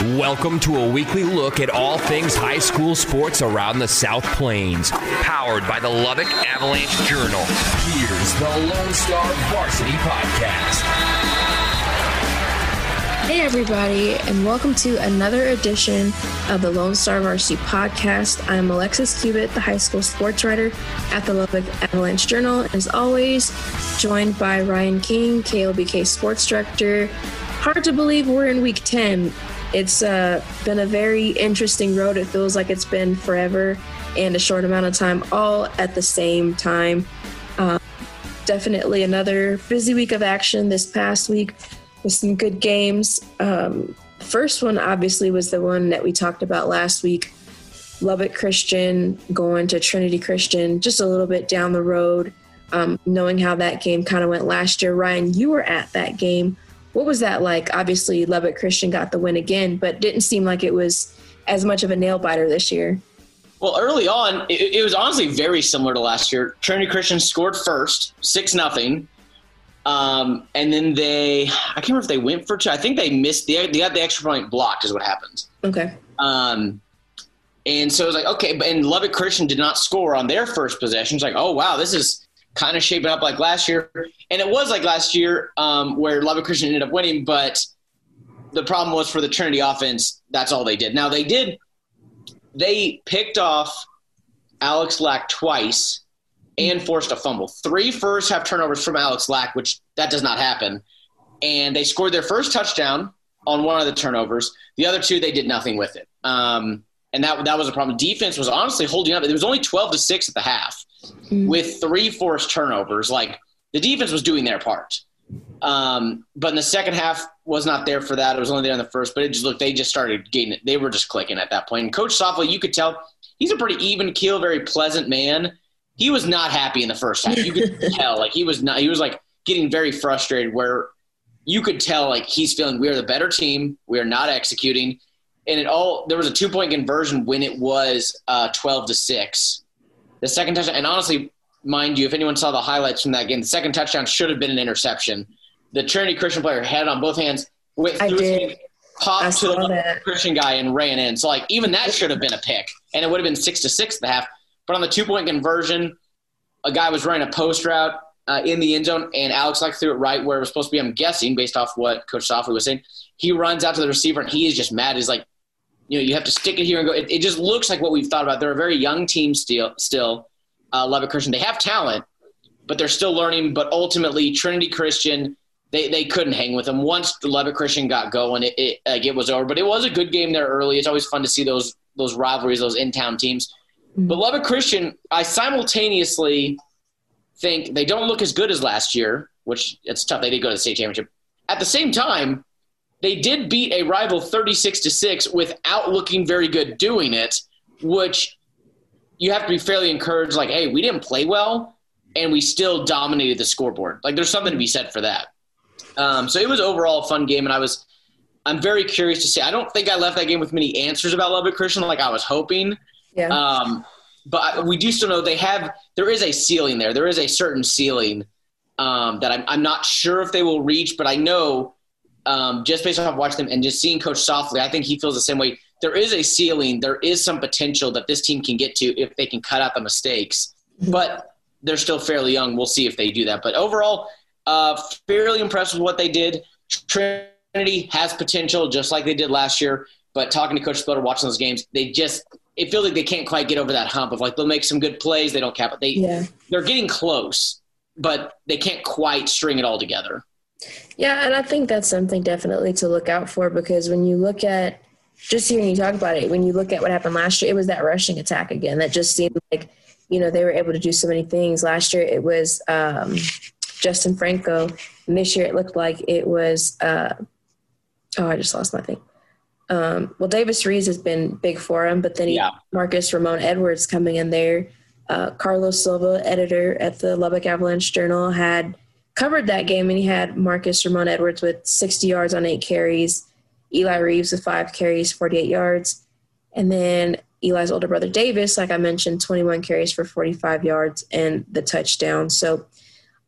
Welcome to a weekly look at all things high school sports around the South Plains. Powered by the Lubbock Avalanche Journal. Here's the Lone Star Varsity Podcast. Hey, everybody, and welcome to another edition of the Lone Star Varsity Podcast. I'm Alexis Cubit, the high school sports writer at the Lubbock Avalanche Journal. As always, joined by Ryan King, KLBK sports director. Hard to believe we're in week 10 it's uh, been a very interesting road. It feels like it's been forever and a short amount of time, all at the same time. Uh, definitely another busy week of action this past week with some good games. Um, first one, obviously, was the one that we talked about last week Lubbock Christian going to Trinity Christian, just a little bit down the road. Um, knowing how that game kind of went last year. Ryan, you were at that game. What was that like? Obviously, Lubbock Christian got the win again, but didn't seem like it was as much of a nail biter this year. Well, early on, it, it was honestly very similar to last year. Trinity Christian scored first, six nothing, um, and then they I can't remember if they went for two. I think they missed the they got the extra point blocked is what happened. Okay. Um, and so it was like okay, but and Lubbock Christian did not score on their first possession. It's like oh wow, this is kind of shaping up like last year. And it was like last year um, where Lubbock Christian ended up winning, but the problem was for the Trinity offense, that's all they did. Now they did, they picked off Alex Lack twice and forced a fumble. Three first half turnovers from Alex Lack, which that does not happen. And they scored their first touchdown on one of the turnovers. The other two, they did nothing with it. Um, and that that was a problem. Defense was honestly holding up. It was only twelve to six at the half, mm. with three forced turnovers. Like the defense was doing their part, um, but in the second half was not there for that. It was only there in the first. But it just looked they just started getting it. They were just clicking at that point. And Coach Softly, you could tell he's a pretty even keel, very pleasant man. He was not happy in the first half. You could tell like he was not. He was like getting very frustrated. Where you could tell like he's feeling we are the better team. We are not executing and it all there was a two point conversion when it was uh, 12 to 6 the second touchdown and honestly mind you if anyone saw the highlights from that game the second touchdown should have been an interception the trinity christian player had on both hands went through did. popped to the christian guy and ran in so like even that should have been a pick and it would have been six to six at the half but on the two point conversion a guy was running a post route uh, in the end zone, and Alex Lack threw it right where it was supposed to be. I'm guessing based off what Coach Softly was saying. He runs out to the receiver, and he is just mad. He's like, you know, you have to stick it here and go. It, it just looks like what we've thought about. They're a very young team still. Still, uh, Lubbock Christian. They have talent, but they're still learning. But ultimately, Trinity Christian, they, they couldn't hang with them. Once the Lubbock Christian got going, it, it like it was over. But it was a good game there early. It's always fun to see those those rivalries, those in town teams. Mm-hmm. But Lubbock Christian, I simultaneously think they don't look as good as last year, which it's tough. They did go to the state championship. At the same time, they did beat a rival 36 to 6 without looking very good doing it, which you have to be fairly encouraged like, hey, we didn't play well and we still dominated the scoreboard. Like there's something to be said for that. Um, so it was overall a fun game and I was I'm very curious to see. I don't think I left that game with many answers about Lubbock Christian like I was hoping. Yeah. Um, but we do still know they have there is a ceiling there. There is a certain ceiling um, that I'm, I'm not sure if they will reach, but I know um, just based off watching them and just seeing Coach Softly, I think he feels the same way. There is a ceiling. There is some potential that this team can get to if they can cut out the mistakes. But they're still fairly young. We'll see if they do that. But overall, uh, fairly impressed with what they did. Trinity has potential, just like they did last year. But talking to Coach Spiller, watching those games, they just it feels like they can't quite get over that hump of like they'll make some good plays, they don't cap it. They yeah. they're getting close, but they can't quite string it all together. Yeah, and I think that's something definitely to look out for because when you look at just hearing you talk about it, when you look at what happened last year, it was that rushing attack again that just seemed like, you know, they were able to do so many things. Last year it was um, Justin Franco. And this year it looked like it was, uh, oh, I just lost my thing. Um, well, Davis Reeves has been big for him, but then he, Yeah. Marcus Ramon Edwards coming in there. Uh, Carlos Silva, editor at the Lubbock Avalanche Journal, had covered that game, and he had Marcus Ramon Edwards with 60 yards on eight carries, Eli Reeves with five carries, 48 yards, and then Eli's older brother Davis, like I mentioned, 21 carries for 45 yards and the touchdown. So,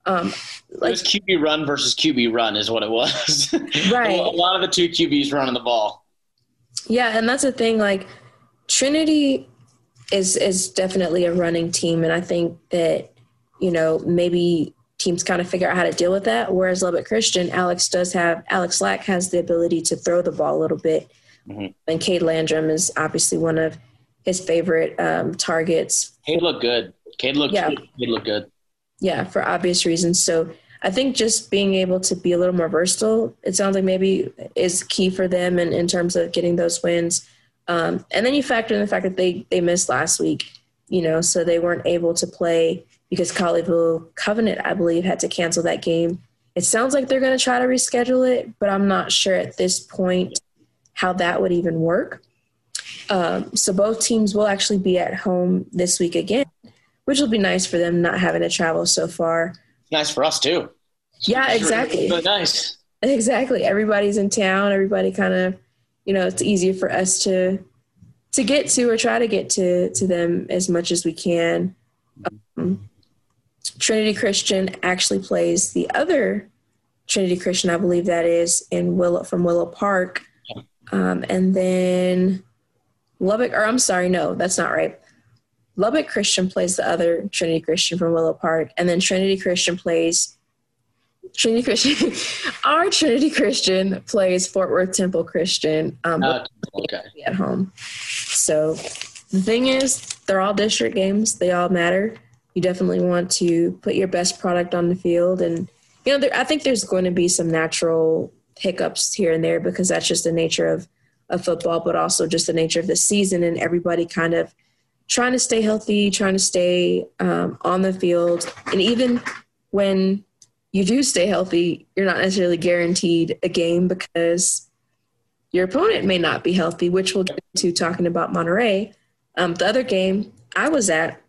um, It like was QB run versus QB run is what it was. Right. a lot of the two QBs running the ball. Yeah, and that's the thing. Like Trinity is is definitely a running team, and I think that you know maybe teams kind of figure out how to deal with that. Whereas Lubbock Christian, Alex does have Alex Lack has the ability to throw the ball a little bit, Mhm. and Cade Landrum is obviously one of his favorite um, targets Cade looked good. Cade looked. Yeah. Cade looked good. yeah, for obvious reasons. So I think just being able to be a little more versatile, it sounds like maybe is key for them in, in terms of getting those wins. Um, and then you factor in the fact that they, they missed last week, you know, so they weren't able to play because Colleyville Covenant, I believe, had to cancel that game. It sounds like they're going to try to reschedule it, but I'm not sure at this point how that would even work. Um, so both teams will actually be at home this week again, which will be nice for them not having to travel so far. Nice for us too. Yeah, exactly. Really nice. Exactly. Everybody's in town. Everybody kind of, you know, it's easier for us to to get to or try to get to to them as much as we can. Um, Trinity Christian actually plays the other Trinity Christian, I believe that is in Willow from Willow Park, um, and then Lubbock. Or I'm sorry, no, that's not right. Lubbock Christian plays the other Trinity Christian from Willow Park, and then Trinity Christian plays Trinity Christian. Our Trinity Christian plays Fort Worth Temple Christian um, Uh, okay. at home. So the thing is, they're all district games. They all matter. You definitely want to put your best product on the field, and you know, there, I think there's going to be some natural hiccups here and there because that's just the nature of of football, but also just the nature of the season and everybody kind of trying to stay healthy, trying to stay um, on the field, and even when you do stay healthy, you're not necessarily guaranteed a game because your opponent may not be healthy, which we'll get to talking about Monterey. Um, the other game I was at,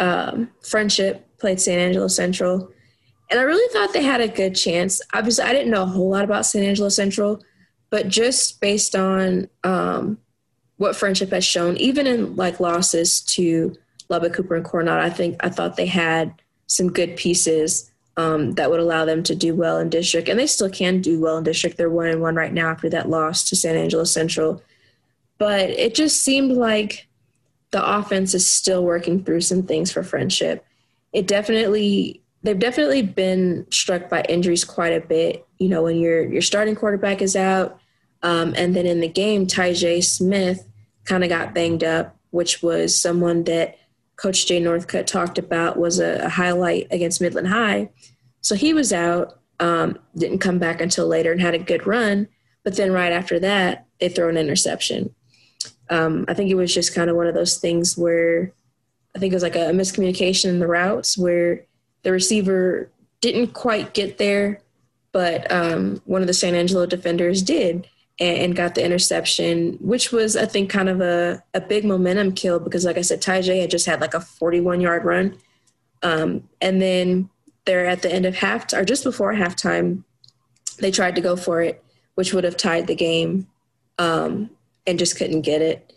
um, Frenship played San Angelo Central, and I really thought they had a good chance. Obviously, I didn't know a whole lot about San Angelo Central, but just based on um, what Frenship has shown, even in like losses to Lubbock, Cooper, and Coronado, I think I thought they had some good pieces um, that would allow them to do well in district, and they still can do well in district. They're one and one right now after that loss to San Angelo Central, but it just seemed like the offense is still working through some things for Frenship. It definitely they've definitely been struck by injuries quite a bit. You know, when your your starting quarterback is out, um, and then in the game, J. Smith kind of got banged up, which was someone that Coach Jay Northcutt talked about was a, a highlight against Midland High. So he was out, um, didn't come back until later and had a good run. But then right after that, they throw an interception. Um, I think it was just kind of one of those things where I think it was like a miscommunication in the routes where the receiver didn't quite get there, but um, one of the San Angelo defenders did and, and got the interception, which was, I think, kind of a, a big momentum kill because, like I said, J had just had like a 41 yard run. Um, and then they're at the end of half or just before halftime, they tried to go for it, which would have tied the game um, and just couldn't get it.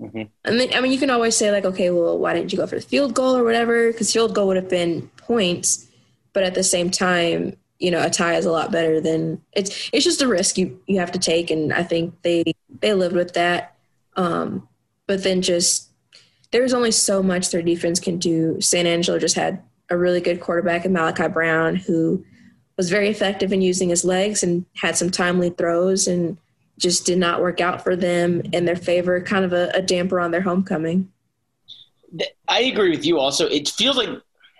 Mhm. And then, I mean, you can always say, like, okay, well, why didn't you go for the field goal or whatever? Because field goal would have been points. But at the same time, you know, a tie is a lot better than it's. It's just a risk you you have to take, and I think they they lived with that. Um, but then just there's only so much their defense can do. San Angelo just had a really good quarterback in Malachi Brown who was very effective in using his legs and had some timely throws and just did not work out for them in their favor, kind of a, a damper on their homecoming. I agree with you. Also, it feels like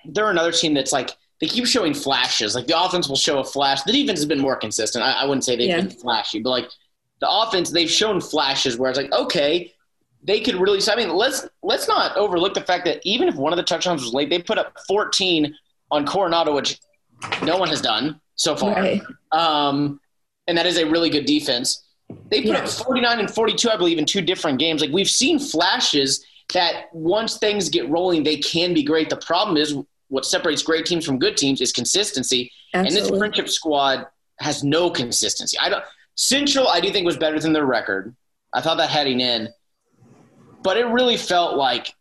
they're another team that's like they keep showing flashes. Like the offense will show a flash. The defense has been more consistent. I, I wouldn't say they've Yeah. been flashy, but like the offense, they've shown flashes where it's like, okay, they could really. I mean, let's let's not overlook the fact that even if one of the touchdowns was late, they put up 14 on Coronado, which no one has done so far. Right. Um, and that is a really good defense. They put Yeah. up 49 and 42, I believe, in two different games. Like we've seen flashes that once things get rolling, they can be great. The problem is what separates great teams from good teams is consistency. And this Frenship squad has no consistency. I don't Central, I do think was better than their record. I thought that heading in, but it really felt like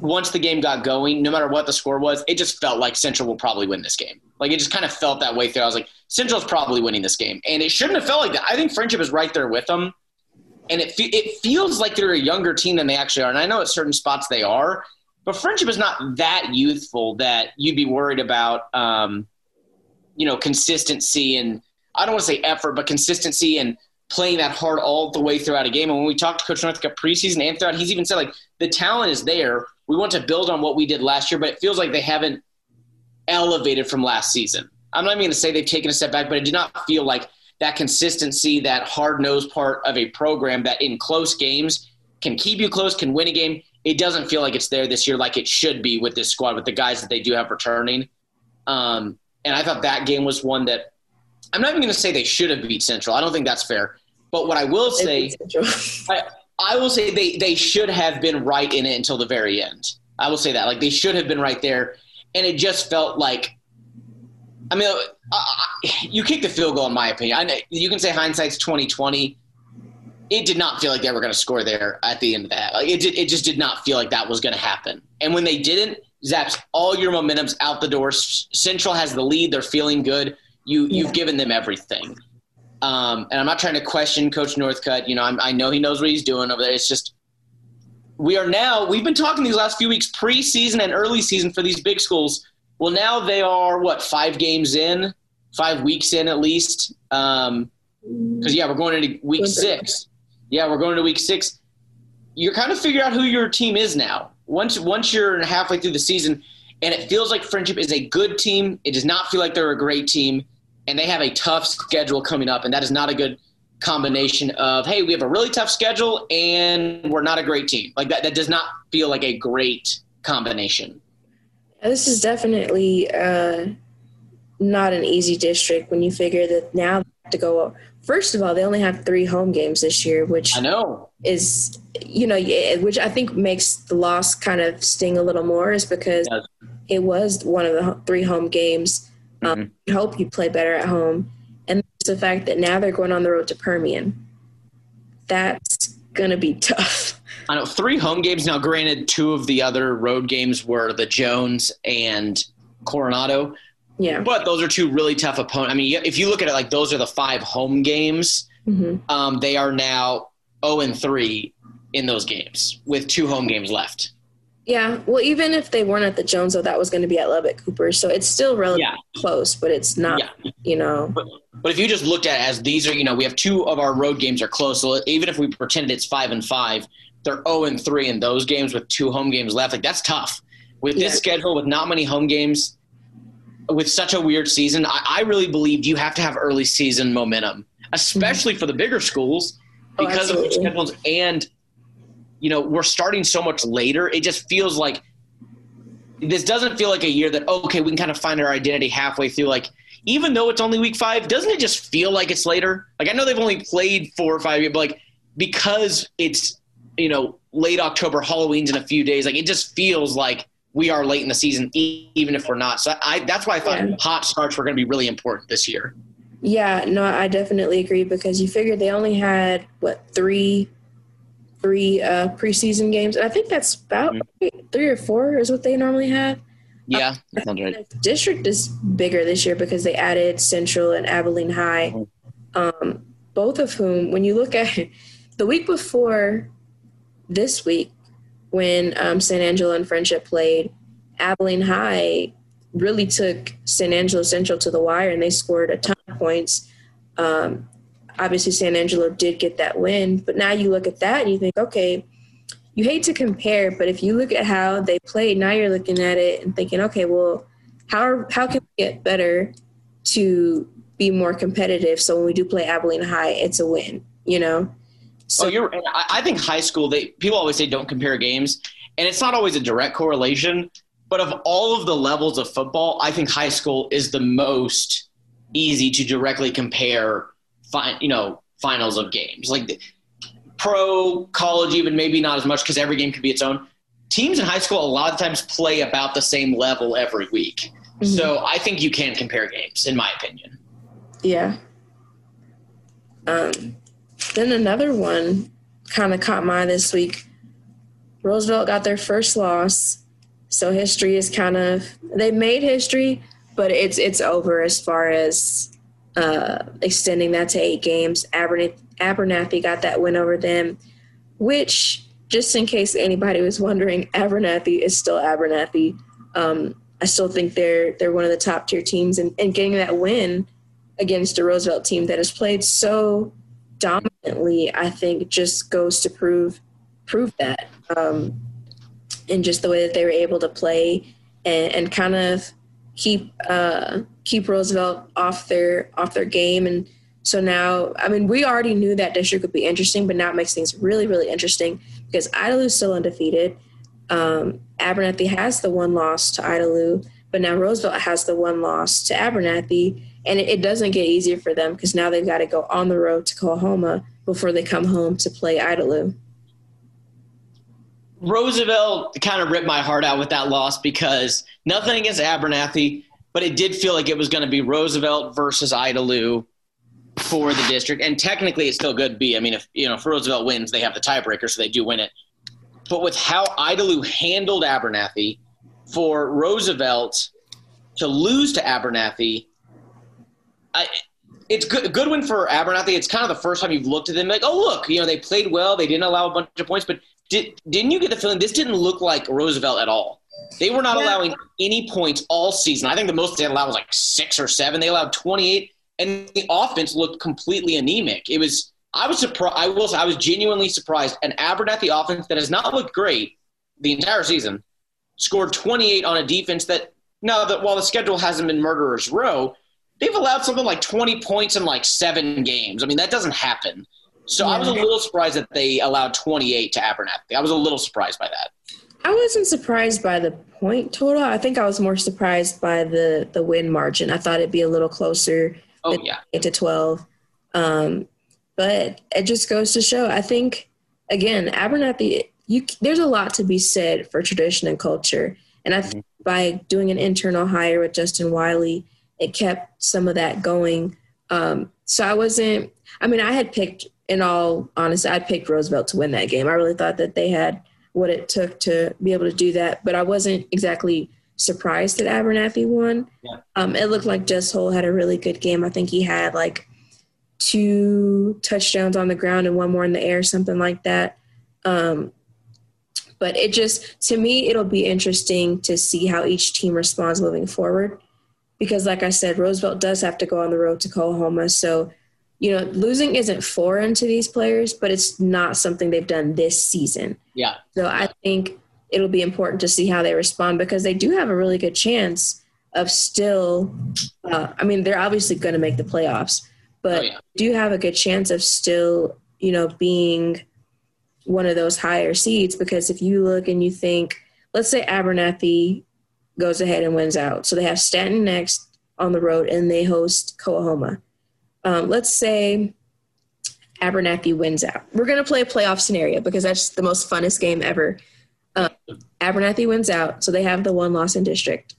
once the game got going, no matter what the score was, it just felt like Central will probably win this game. Like it just kind of felt that way through. I was like, Central's probably winning this game, and it shouldn't have felt like that. I think Frenship is right there with them, and it fe- it feels like they're a younger team than they actually are. And I know at certain spots they are, but Frenship is not that youthful that you'd be worried about. Um, you know, consistency and I don't want to say effort, but consistency and playing that hard all the way throughout a game. And when we talked to Coach Northcutt preseason and throughout, he's even said like the talent is there. We want to build on what we did last year, but it feels like they haven't elevated from last season. I'm not even going to say they've taken a step back, but it did not feel like that consistency, that hard nosed part of a program that in close games can keep you close, can win a game. It doesn't feel like it's there this year like it should be with this squad, with the guys that they do have returning. Um, and I thought that game was one that I'm not even going to say they should have beat Central. I don't think that's fair. But what I will say, I, I will say they, they should have been right in it until the very end. I will say that. Like they should have been right there. And it just felt like, I mean, I, you kick the field goal, in my opinion. I you can say hindsight's 2020. It did not feel like they were going to score there at the end of that. Like it, did, it just did not feel like that was going to happen. And when they didn't, zaps all your momentum's out the door. Central has the lead. They're feeling good. You, you've given them everything. Um, and I'm not trying to question Coach Northcutt. You know, I'm, I know he knows what he's doing over there. It's just we are now. We've been talking these last few weeks, preseason and early season for these big schools. Well, now they are what five games in, five weeks in at least. Because yeah, we're going into week six. Yeah, we're going into week six. You're kind of figuring out who your team is now. Once once you're halfway through the season, and it feels like Frenship is a good team. It does not feel like they're a great team, and they have a tough schedule coming up, and that is not a good combination of hey, we have a really tough schedule and we're not a great team. Like that, that does not feel like a great combination. This is definitely uh, not an easy district when you figure that now they have to go. First of all, they only have three home games this year, which I know. is, you know, which I think makes the loss kind of sting a little more, is because It it was one of the three home games. Um, I hope you play better at home, and the fact that now they're going on the road to Permian. That's gonna be tough. I know three home games now. Granted, two of the other road games were the Jones and Coronado, Yeah. but those are two really tough opponents. I mean, if you look at it like those are the five home games, hmm um, they are now zero and three in those games with two home games left. Yeah, well, even if they weren't at the Jones, though, that was going to be at Lubbock Cooper, so it's still relatively Yeah. close, but it's not. Yeah. You know, But if you just looked at it as these are, you know, we have two of our road games are close. So even if we pretended it's five and five, they're zero and three in those games with two home games left. Like that's tough. With this Yeah. schedule, with not many home games, with such a weird season, I, I really believe you have to have early season momentum, especially mm-hmm. for the bigger schools Oh, because of their absolutely. schedules. And you know, we're starting so much later. It just feels like this doesn't feel like a year that oh, okay, we can kind of find our identity halfway through. Like even though it's only week five, doesn't it just feel like it's later? Like I know they've only played four or five years, but like because it's you know late October, Halloween's in a few days, like it just feels like we are late in the season, even if we're not. So I that's why I thought Yeah. hot starts were going to be really important this year. yeah, no, I definitely agree because you figured they only had what three, three uh, preseason games, and I think that's about Mm-hmm. three or four is what they normally have. Yeah, that sounds right. District is bigger this year because they added Central and Abilene High, um, both of whom, when you look at the week before this week, when um, San Angelo and Frenship played, Abilene High really took San Angelo Central to the wire and they scored a ton of points. Um, obviously, San Angelo did get that win, but now you look at that and you think, okay, you hate to compare, but if you look at how they played, now you're looking at it and thinking, okay, well, how how can we get better to be more competitive? So when we do play Abilene High, it's a win, you know. Oh, so oh, you're. I think high school. They people always say don't compare games, and it's not always a direct correlation. But of all of the levels of football, I think high school is the most easy to directly compare. Find you know finals of games. Like pro, college, even maybe not as much because every game could be its own. Teams in high school a lot of times play about the same level every week. Mm-hmm. So I think you can compare games, in my opinion. Yeah. Um, then another one kind of caught my eye this week. Roosevelt got their first loss, so history is kind of they made history, but it's it's over as far as uh, extending that to eight games. Abernathy, Abernathy got that win over them, which just in case anybody was wondering, Abernathy is still Abernathy. Um, I still think they're they're one of the top tier teams, and, and getting that win against a Roosevelt team that has played so dominantly, I think just goes to prove prove that. Um, and just the way that they were able to play and, and kind of keep uh, keep Roosevelt off their off their game. And so now, I mean, we already knew that district would be interesting, but now it makes things really, really interesting because Idalou is still undefeated. Um, Abernathy has the one loss to Idalou, but now Roosevelt has the one loss to Abernathy and it, it doesn't get easier for them because now they've got to go on the road to Coahoma before they come home to play Idalou. Roosevelt kind of ripped my heart out with that loss because nothing against Abernathy, but it did feel like it was going to be Roosevelt versus Idalou for the district. And technically, it's still good be. I mean, if you know, if Roosevelt wins, they have the tiebreaker, so they do win it. But with how Idalou handled Abernathy, for Roosevelt to lose to Abernathy, I, it's good, good win for Abernathy. It's kind of the first time you've looked at them like, oh look, you know they played well. They didn't allow a bunch of points, but did didn't you get the feeling this didn't look like Roosevelt at all? They were not yeah. allowing any points all season. I think the most they allowed was like six or seven. They allowed twenty eight, and the offense looked completely anemic. It was I was surprised. I was I was genuinely surprised. An Abernathy offense that has not looked great the entire season scored twenty eight on a defense that now that while the schedule hasn't been murderers row they've allowed something like 20 points in like seven games. I mean, that doesn't happen. So yeah. I was a little surprised that they allowed 28 to Abernathy. I was a little surprised by that. I wasn't surprised by the point total. I think I was more surprised by the the win margin. I thought it'd be a little closer. Oh yeah, eight to 12. Um, but it just goes to show. I think again, Abernathy. You, there's a lot to be said for tradition and culture, and I think mm-hmm. by doing an internal hire with Justin Wiley, it kept some of that going. Um, so I wasn't, I mean, I had picked, in all honesty, I picked Roosevelt to win that game. I really thought that they had what it took to be able to do that, but I wasn't exactly surprised that Abernathy won. Yeah. Um, it looked like Jess Hull had a really good game. I think he had like two touchdowns on the ground and one more in the air, something like that. Um, but it just, to me, it'll be interesting to see how each team responds moving forward because like I said, Roosevelt does have to go on the road to Coahoma. So, you know, losing isn't foreign to these players, but it's not something they've done this season. Yeah. So I think it'll be important to see how they respond because they do have a really good chance of still uh, I mean, they're obviously going to make the playoffs, but oh, yeah. do have a good chance of still, you know, being one of those higher seeds because if you look and you think, let's say Abernathy goes ahead and wins out. So they have Stanton next on the road and they host Coahoma. Um, let's say Abernathy wins out. We're going to play a playoff scenario because that's the most funnest game ever. Um, Abernathy wins out, so they have the one loss in district.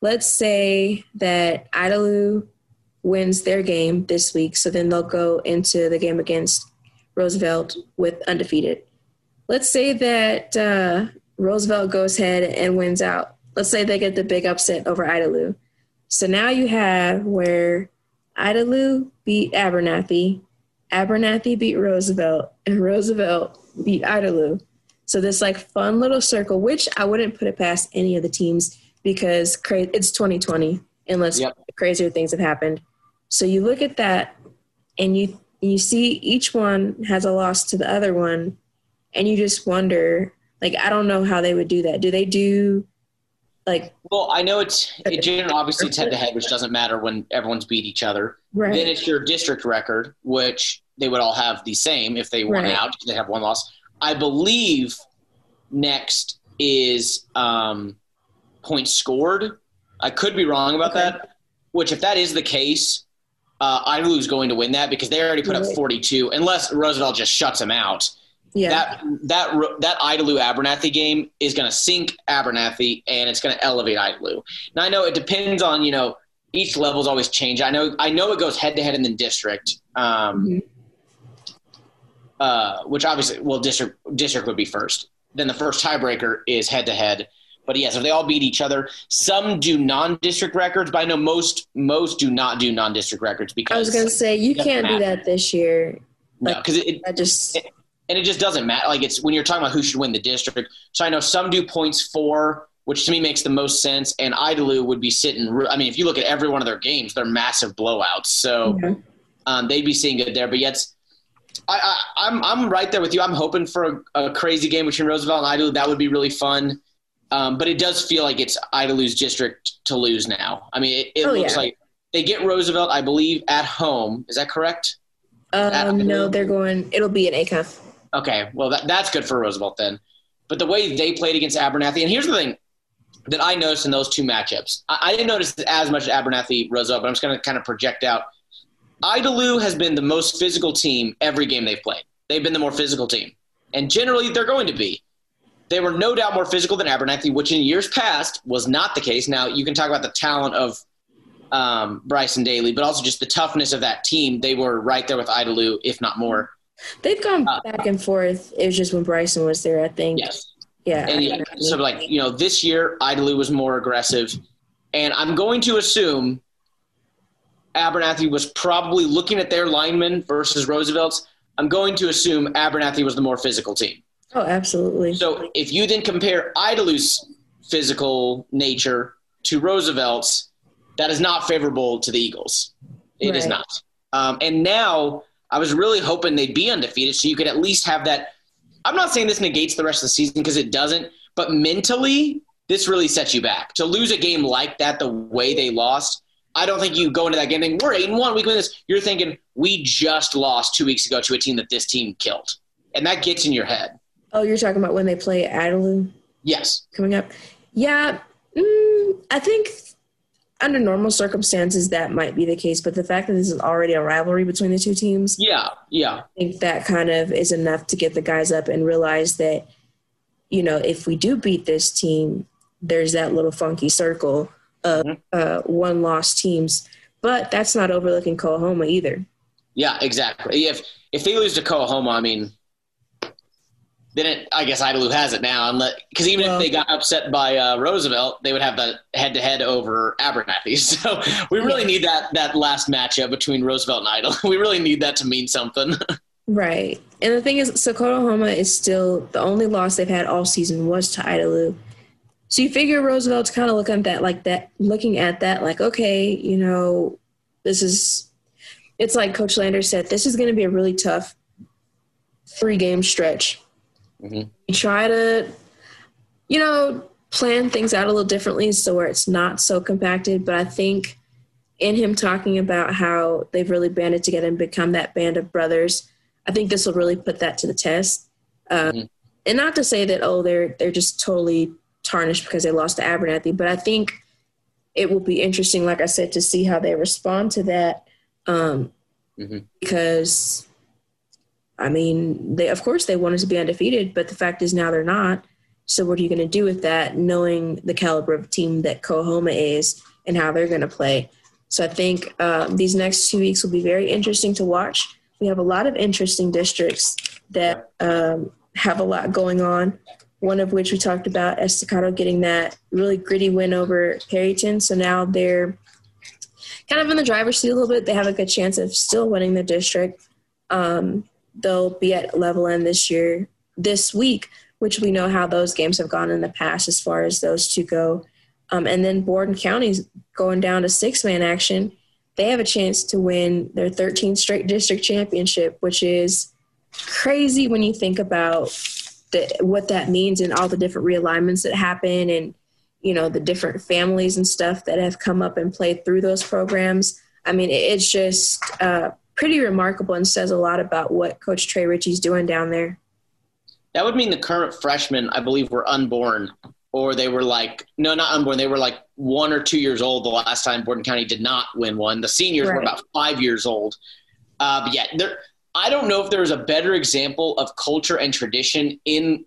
Let's say that Idalou wins their game this week, so then they'll go into the game against Roosevelt with undefeated. Let's say that uh, Roosevelt goes ahead and wins out let's say they get the big upset over Idalou. So now you have where Idalou beat Abernathy, Abernathy beat Roosevelt, and Roosevelt beat Idalou. So this like fun little circle, which I wouldn't put it past any of the teams because cra- it's 2020, unless yep. crazier things have happened. So you look at that, and you you see each one has a loss to the other one, and you just wonder, like I don't know how they would do that. Do they do like well i know it's it generally obviously it's head to head which doesn't matter when everyone's beat each other right. then it's your district record which they would all have the same if they won right. out they have one loss i believe next is um, points scored i could be wrong about okay. that which if that is the case uh, Idalou is going to win that because they already put up 42, unless Roosevelt just shuts them out. Yeah. That that that Idalou Abernathy game is going to sink Abernathy and it's going to elevate Idalou. Now I know it depends on you know each level's always change. I know I know it goes head to head in the district, um, Mhm. uh, which obviously well district district would be first. Then the first tiebreaker is head to head. But yes, if they all beat each other, some do non-district records, but I know most most do not do non-district records because I was gonna say you can't do that this year. no, because it, it- I just and it just doesn't matter. Like it's when you're talking about who should win the district. So I know some do points for, which to me makes the most sense. And Idalou would be sitting. I mean, if you look at every one of their games, they're massive blowouts. So Yeah. um, they'd be seeing good there. But yet, I, I, I'm I'm right there with you. I'm hoping for a, a crazy game between Roosevelt and Idalou. That would be really fun. Um, but it does feel like it's Idalou's district to lose now. I mean, it, it Oh, looks yeah. like they get Roosevelt, I believe, at home. Is that correct? um, no, they're going. It'll be an ACON. Okay, well that, that's good for Roosevelt then. But the way they played against Abernathy, and here's the thing that I noticed in those two matchups. I, I didn't notice as much as Abernathy Roosevelt, but I'm just going to kind of project out. Idalou has been the most physical team every game they've played. They've been the more physical team, and generally they're going to be. They were no doubt more physical than Abernathy, which in years past was not the case. Now you can talk about the talent of um, Bryson Daly, but also just the toughness of that team. They were right there with Idalou, if not more. They've gone Uh, back and forth. It was just when Bryson was there, I think. Yes. Yeah. And yeah, so like you know, this year Idalou was more aggressive, and I'm going to assume Abernathy was probably looking at their linemen versus Roosevelt's. I'm going to assume Abernathy was the more physical team. oh, absolutely. So if you then compare Idalou's physical nature to Roosevelt's, that is not favorable to the Eagles. It is Right. not. Um, and now I was really hoping they'd be undefeated so you could at least have that. I'm not saying this negates the rest of the season because it doesn't, but mentally, this really sets you back. To lose a game like that the way they lost, I don't think you go into that game thinking, we're 8 and 1, we can win this. You're thinking, we just lost two weeks ago to a team that this team killed. And that gets in your head. oh, you're talking about when they play Idalou Yes. coming up? Yeah. Mm, I think under normal circumstances that might be the case, but the fact that this is already a rivalry between the two teams, Yeah. Yeah. I think that kind of is enough to get the guys up and realize that, you know, if we do beat this team, there's that little funky circle of uh, one lost teams. But that's not overlooking Coahoma either. Yeah, exactly. If if they lose to Coahoma, I mean, then it, I guess Idalou has it now. Because even Well- if they got upset by uh, Roosevelt, they would have the head to head over Abernathy. So we really Yeah. need that that last matchup between Roosevelt and Idalou. We really need that to mean something. Right. And the thing is, so Coahoma is still the only loss they've had all season was to Idalou. So you figure Roosevelt's kind of looking at that like that, looking at that like, okay, you know, this is, it's like Coach Lander said, this is going to be a really tough three game stretch. Mhm. You try to, you know, plan things out a little differently so where it's not so compacted. But I think in him talking about how they've really banded together and become that band of brothers, I think this will really put that to the test. Uh, Mhm. And not to say that oh they're they're just totally tarnished because they lost to Abernathy, but I think it will be interesting, like I said, to see how they respond to that. Um, Mhm. Because, I mean, they of course they wanted to be undefeated, but the fact is now they're not. So what are you going to do with that, knowing the caliber of team that Coahoma is and how they're going to play? So I think um, these next two weeks will be very interesting to watch. We have a lot of interesting districts that um, have a lot going on. One of which we talked about, Estacado getting that really gritty win over Perryton. So now they're kind of in the driver's seat a little bit. They have a good chance of still winning the district. Um, they'll be at Levelland this year, this week, which we know how those games have gone in the past as far as those two go. Um, and then Borden County's going down to six man action. They have a chance to win their 13th straight district championship, which is crazy when you think about the, what that means and all the different realignments that happen and you know the different families and stuff that have come up and played through those programs. I mean, it's just uh, pretty remarkable and says a lot about what Coach Trey Ritchie's doing down there. that would mean the current freshmen, I believe, were unborn or they were like no, not unborn. They were like one or two years old the last time Borden County did not win one. The seniors right. were about five years old. Uh, but yeah, there. I don't know if there's a better example of culture and tradition in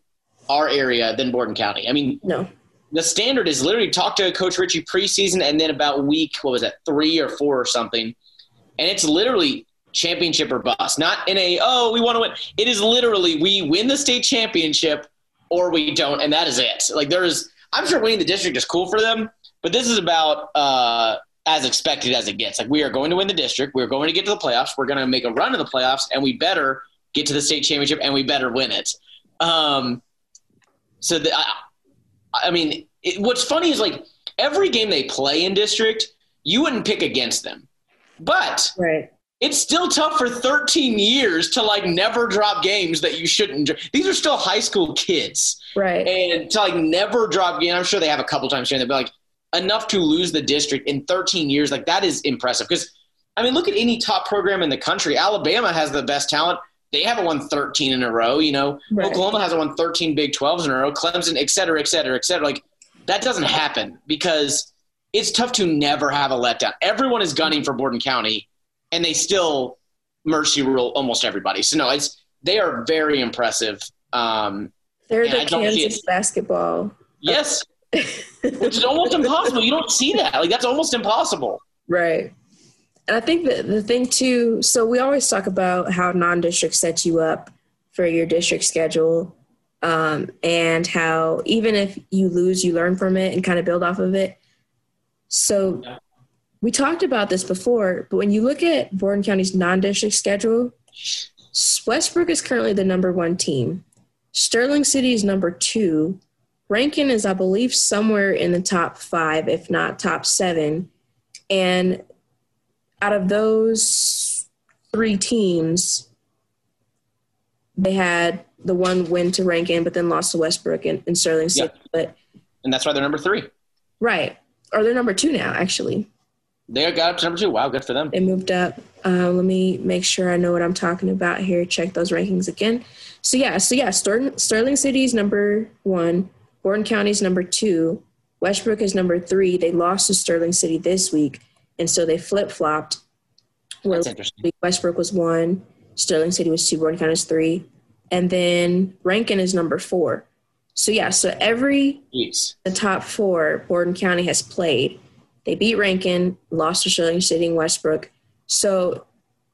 our area than Borden County. I mean, no. The standard is literally talk to Coach Ritchie preseason and then about week what was that three or four or something, and it's literally championship or bust. Not in a oh we want to win. It is literally we win the state championship or we don't, and that is it. Like there's, I'm sure winning the district is cool for them, but this is about uh, as expected as it gets. Like we are going to win the district, we're going to get to the playoffs, we're going to make a run to the playoffs, and we better get to the state championship, and we better win it. Um, so the, I, I mean, it, what's funny is like every game they play in district, you wouldn't pick against them, but right it's still tough for 13 years to like never drop games that you shouldn't. These are still high school kids, right? And to like never drop game. I'm sure they have a couple times here and there, but like enough to lose the district in 13 years, like that is impressive. Because I mean, look at any top program in the country. Alabama has the best talent. They haven't won 13 in a row. You know, right. Oklahoma hasn't won 13 Big 12s in a row. Clemson, et cetera, et cetera, et cetera. Like that doesn't happen because it's tough to never have a letdown. Everyone is gunning for Borden County and they still mercy rule almost everybody. So no, it's they are very impressive. Um, They're the Kansas basketball. Yes, which is almost impossible. You don't see that. Like that's almost impossible. Right. And I think that the thing too. So we always talk about how non-district sets you up for your district schedule, um, and how even if you lose, you learn from it and kind of build off of it. So yeah we talked about this before, but when you look at Borden County's non-district schedule, Westbrook is currently the number one team. Sterling City is number two. Rankin is, I believe, somewhere in the top five, if not top seven. And out of those three teams, they had the one win to Rankin, but then lost to Westbrook and, and Sterling City. Yeah. But and that's why they're number three. Right. Or they're number two now, actually. They got up to number two. Wow, good for them. They moved up. Uh, let me make sure I know what I'm talking about here. Check those rankings again. So yeah, so yeah, Sterling, Sterling City is number one. Borden County is number two. Westbrook is number three. They lost to Sterling City this week, and so they flip flopped. That's interesting. Westbrook was one. Sterling City was two. Borden County is three, and then Rankin is number four. So yeah, so every Jeez. the top four Borden County has played they beat Rankin, lost to Sterling City and Westbrook. So,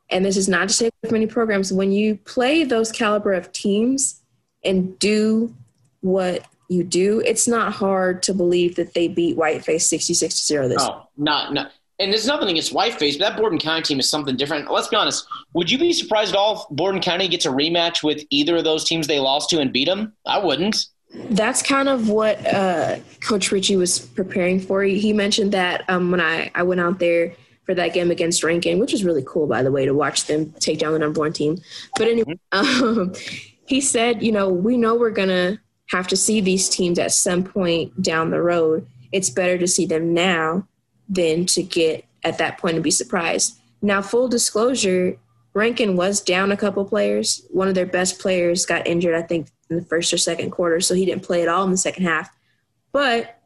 and this is not to say with many programs, when you play those caliber of teams and do what you do, it's not hard to believe that they beat Whiteface 66 to 0 this Oh, not, not. And there's nothing against Whiteface, but that Borden County team is something different. Let's be honest. Would you be surprised at all if Borden County gets a rematch with either of those teams they lost to and beat them? I wouldn't that's kind of what uh, Coach Ritchie was preparing for. He mentioned that um, when I, I went out there for that game against Rankin, which was really cool, by the way, to watch them take down the number one team. But anyway, mm-hmm. um, he said, you know, we know we're going to have to see these teams at some point down the road. It's better to see them now than to get at that point and be surprised. Now, full disclosure, Rankin was down a couple players. One of their best players got injured, I think, in the first or second quarter, so he didn't play at all in the second half. But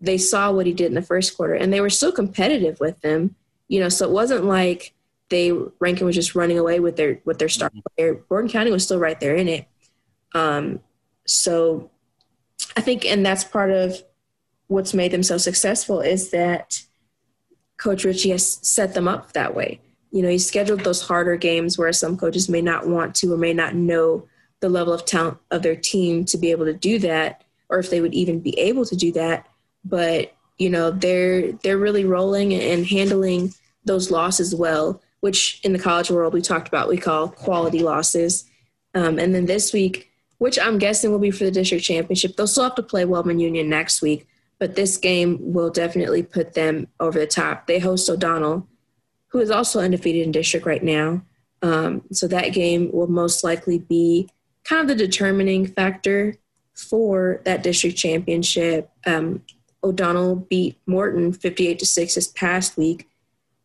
they saw what he did in the first quarter, and they were still competitive with them. You know, so it wasn't like they Rankin was just running away with their with their star player. Borden County was still right there in it. Um, so I think, and that's part of what's made them so successful is that Coach Ritchie has set them up that way. You know, he scheduled those harder games where some coaches may not want to or may not know the level of talent of their team to be able to do that or if they would even be able to do that. But you know they're they're really rolling and handling those losses well which in the college world we talked about we call quality losses. Um, and then this week which i'm guessing will be for the district championship they'll still have to play wellman union next week but this game will definitely put them over the top. They host o'donnell who is also undefeated in district right now. Um, so that game will most likely be kind of the determining factor for that district championship. Um, O'Donnell beat Morton 58 to 6 this past week,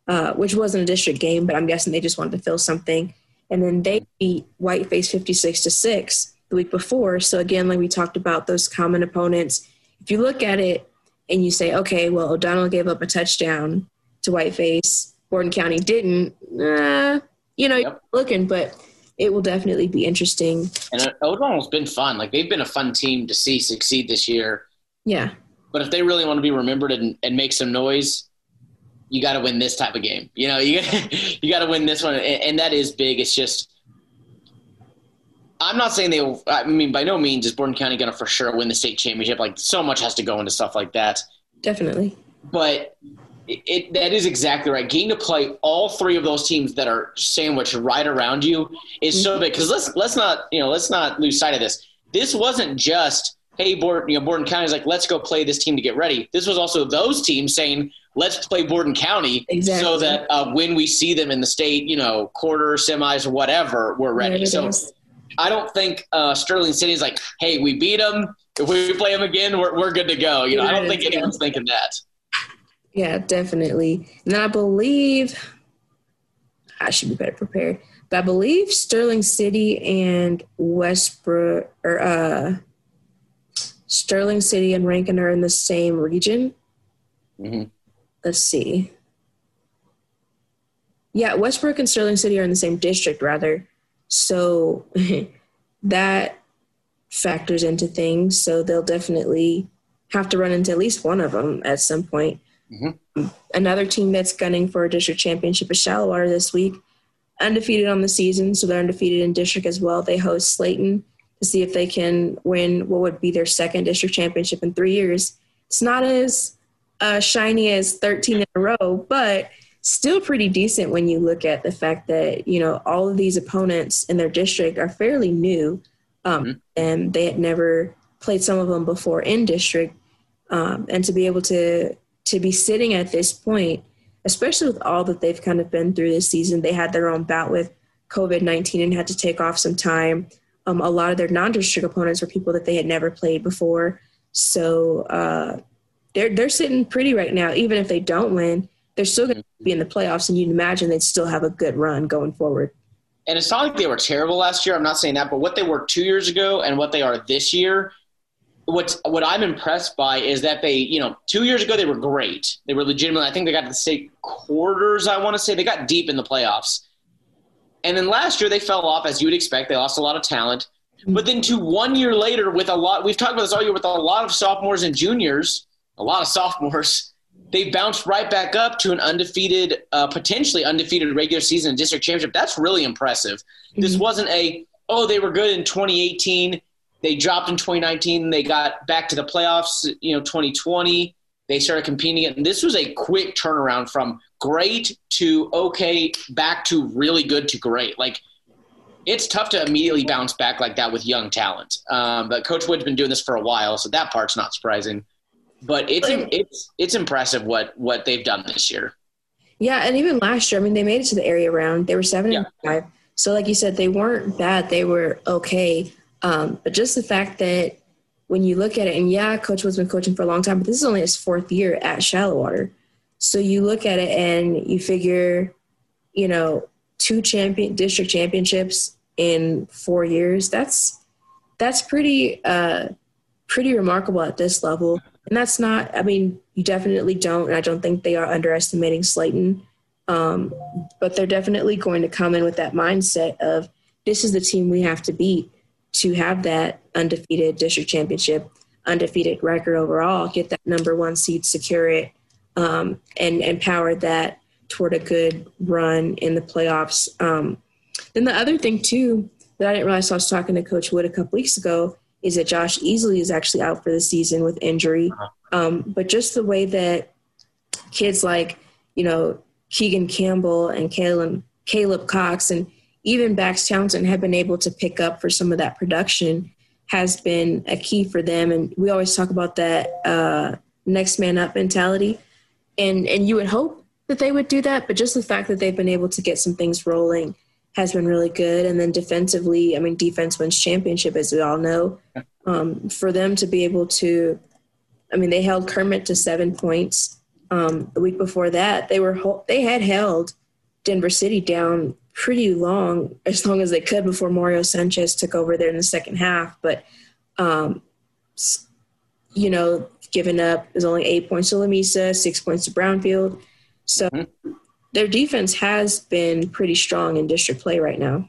uh, which wasn't a district game, but I'm guessing they just wanted to fill something. And then they beat Whiteface 56 to 6 the week before. So again, like we talked about, those common opponents. if you look at it and you say, okay, well, O'Donnell gave up a touchdown to Whiteface, Borden County didn't, uh, you know, yep. looking, but it will definitely be interesting. And O'Donnell's been fun. Like they've been a fun team to see succeed this year. Yeah. But if they really want to be remembered and, and make some noise, you got to win this type of game. You know, you you got to win this one, and, and, that is big. It's just, I'm not saying they. Will, I mean, by no means is Borden County going to for sure win the state championship. Like so much has to go into stuff like that. Definitely. But it, it, that is exactly right. Getting to play all three of those teams that are sandwiched right around you is so big. Because let's let's not you know let's not lose sight of this. This wasn't just hey, Borden, you know, Borden County is like, let's go play this team to get ready. This was also those teams saying, let's play Borden County exactly. so that uh, when we see them in the state, you know, quarter, semis, or whatever, we're ready. So I don't think uh, Sterling City is like, hey, we beat them. If we play them again, we're, we're good to go. You know, I don't think anyone's thinking that. Yeah, definitely. And I believe I should be better prepared. But I believe Sterling City and Westbrook or uh, Sterling City and Rankin are in the same region. Mm-hmm. Let's see. Yeah, Westbrook and Sterling City are in the same district, rather. So that factors into things. So they'll definitely have to run into at least one of them at some point. Mm-hmm. Another team that's gunning for a district championship is Shallowater this week. Undefeated on the season, so they're undefeated in district as well. They host Slaton to see if they can win what would be their second district championship in three years. It's not as uh, shiny as 13 in a row, but still pretty decent when you look at the fact that you know all of these opponents in their district are fairly new, um, mm-hmm. and they had never played some of them before in district, um, and to be able to to be sitting at this point, especially with all that they've kind of been through this season, they had their own bout with COVID 19 and had to take off some time. Um, a lot of their non district opponents were people that they had never played before. So uh, they're, they're sitting pretty right now. Even if they don't win, they're still going to be in the playoffs, and you'd imagine they'd still have a good run going forward. And it's not like they were terrible last year. I'm not saying that, but what they were two years ago and what they are this year what what I'm impressed by is that they, you know, two years ago they were great. They were legitimately. I think they got to the state quarters. I want to say they got deep in the playoffs, and then last year they fell off as you would expect. They lost a lot of talent, but then to one year later with a lot. We've talked about this all year with a lot of sophomores and juniors, a lot of sophomores. They bounced right back up to an undefeated, uh, potentially undefeated regular season district championship. That's really impressive. Mm-hmm. This wasn't a oh they were good in 2018 they dropped in 2019. They got back to the playoffs, you know, 2020. They started competing. And this was a quick turnaround from great to okay, back to really good to great. Like, it's tough to immediately bounce back like that with young talent. Um, but Coach Wood's been doing this for a while, so that part's not surprising. But it's it's it's impressive what what they've done this year. Yeah, and even last year, I mean, they made it to the area round. They were seven yeah. and five. So, like you said, they weren't bad. They were okay. Um, but just the fact that when you look at it, and yeah, Coach was been coaching for a long time, but this is only his fourth year at Shallowater. So you look at it and you figure, you know, two champion district championships in four years. That's that's pretty uh, pretty remarkable at this level. And that's not. I mean, you definitely don't. And I don't think they are underestimating Slaton. Um, but they're definitely going to come in with that mindset of this is the team we have to beat to have that undefeated district championship, undefeated record overall, get that number one seed, secure it, um, and, and power that toward a good run in the playoffs. Um, then the other thing too that I didn't realize I was talking to Coach Wood a couple weeks ago is that Josh Easley is actually out for the season with injury. Uh-huh. Um, but just the way that kids like you know Keegan Campbell and Caleb Caleb Cox and even Bax Townsend have been able to pick up for some of that production has been a key for them. And we always talk about that uh, next man up mentality. And, and you would hope that they would do that, but just the fact that they've been able to get some things rolling has been really good. And then defensively, I mean, defense wins championship, as we all know. Um, for them to be able to, I mean, they held Kermit to seven points. Um, the week before that, they were they had held Denver City down pretty long, as long as they could before Mario Sanchez took over there in the second half. But, um, you know, given up is only eight points to Lamesa, six points to Brownfield. So mm-hmm. their defense has been pretty strong in district play right now.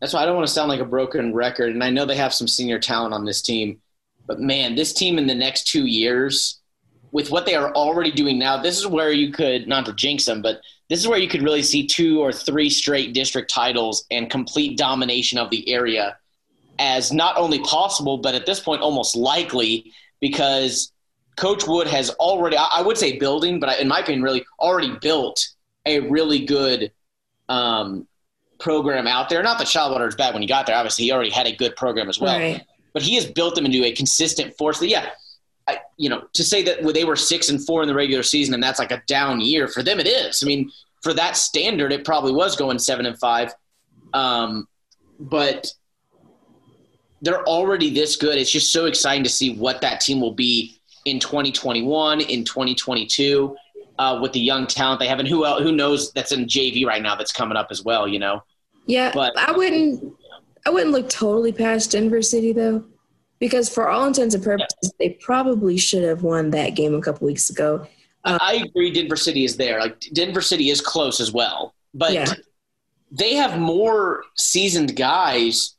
That's why I don't want to sound like a broken record. And I know they have some senior talent on this team, but man, this team in the next two years, with what they are already doing now, this is where you could not to jinx them, but this is where you could really see two or three straight district titles and complete domination of the area as not only possible, but at this point almost likely because Coach Wood has already, I would say building, but in my opinion, really already built a really good um, program out there. Not that Shallowater is bad when he got there. Obviously, he already had a good program as well. Right. But he has built them into a consistent force. That, yeah, you know, to say that they were six and four in the regular season and that's like a down year for them, it is. I mean, for that standard, it probably was going seven and five. Um, but they're already this good. It's just so exciting to see what that team will be in 2021, in 2022, uh, with the young talent they have, and who else, who knows that's in JV right now that's coming up as well. You know. Yeah, but I wouldn't. I wouldn't look totally past Denver City though, because for all intents and purposes, yeah. they probably should have won that game a couple weeks ago. Um, I agree. Denver City is there. Like Denver City is close as well, but yeah. they have more seasoned guys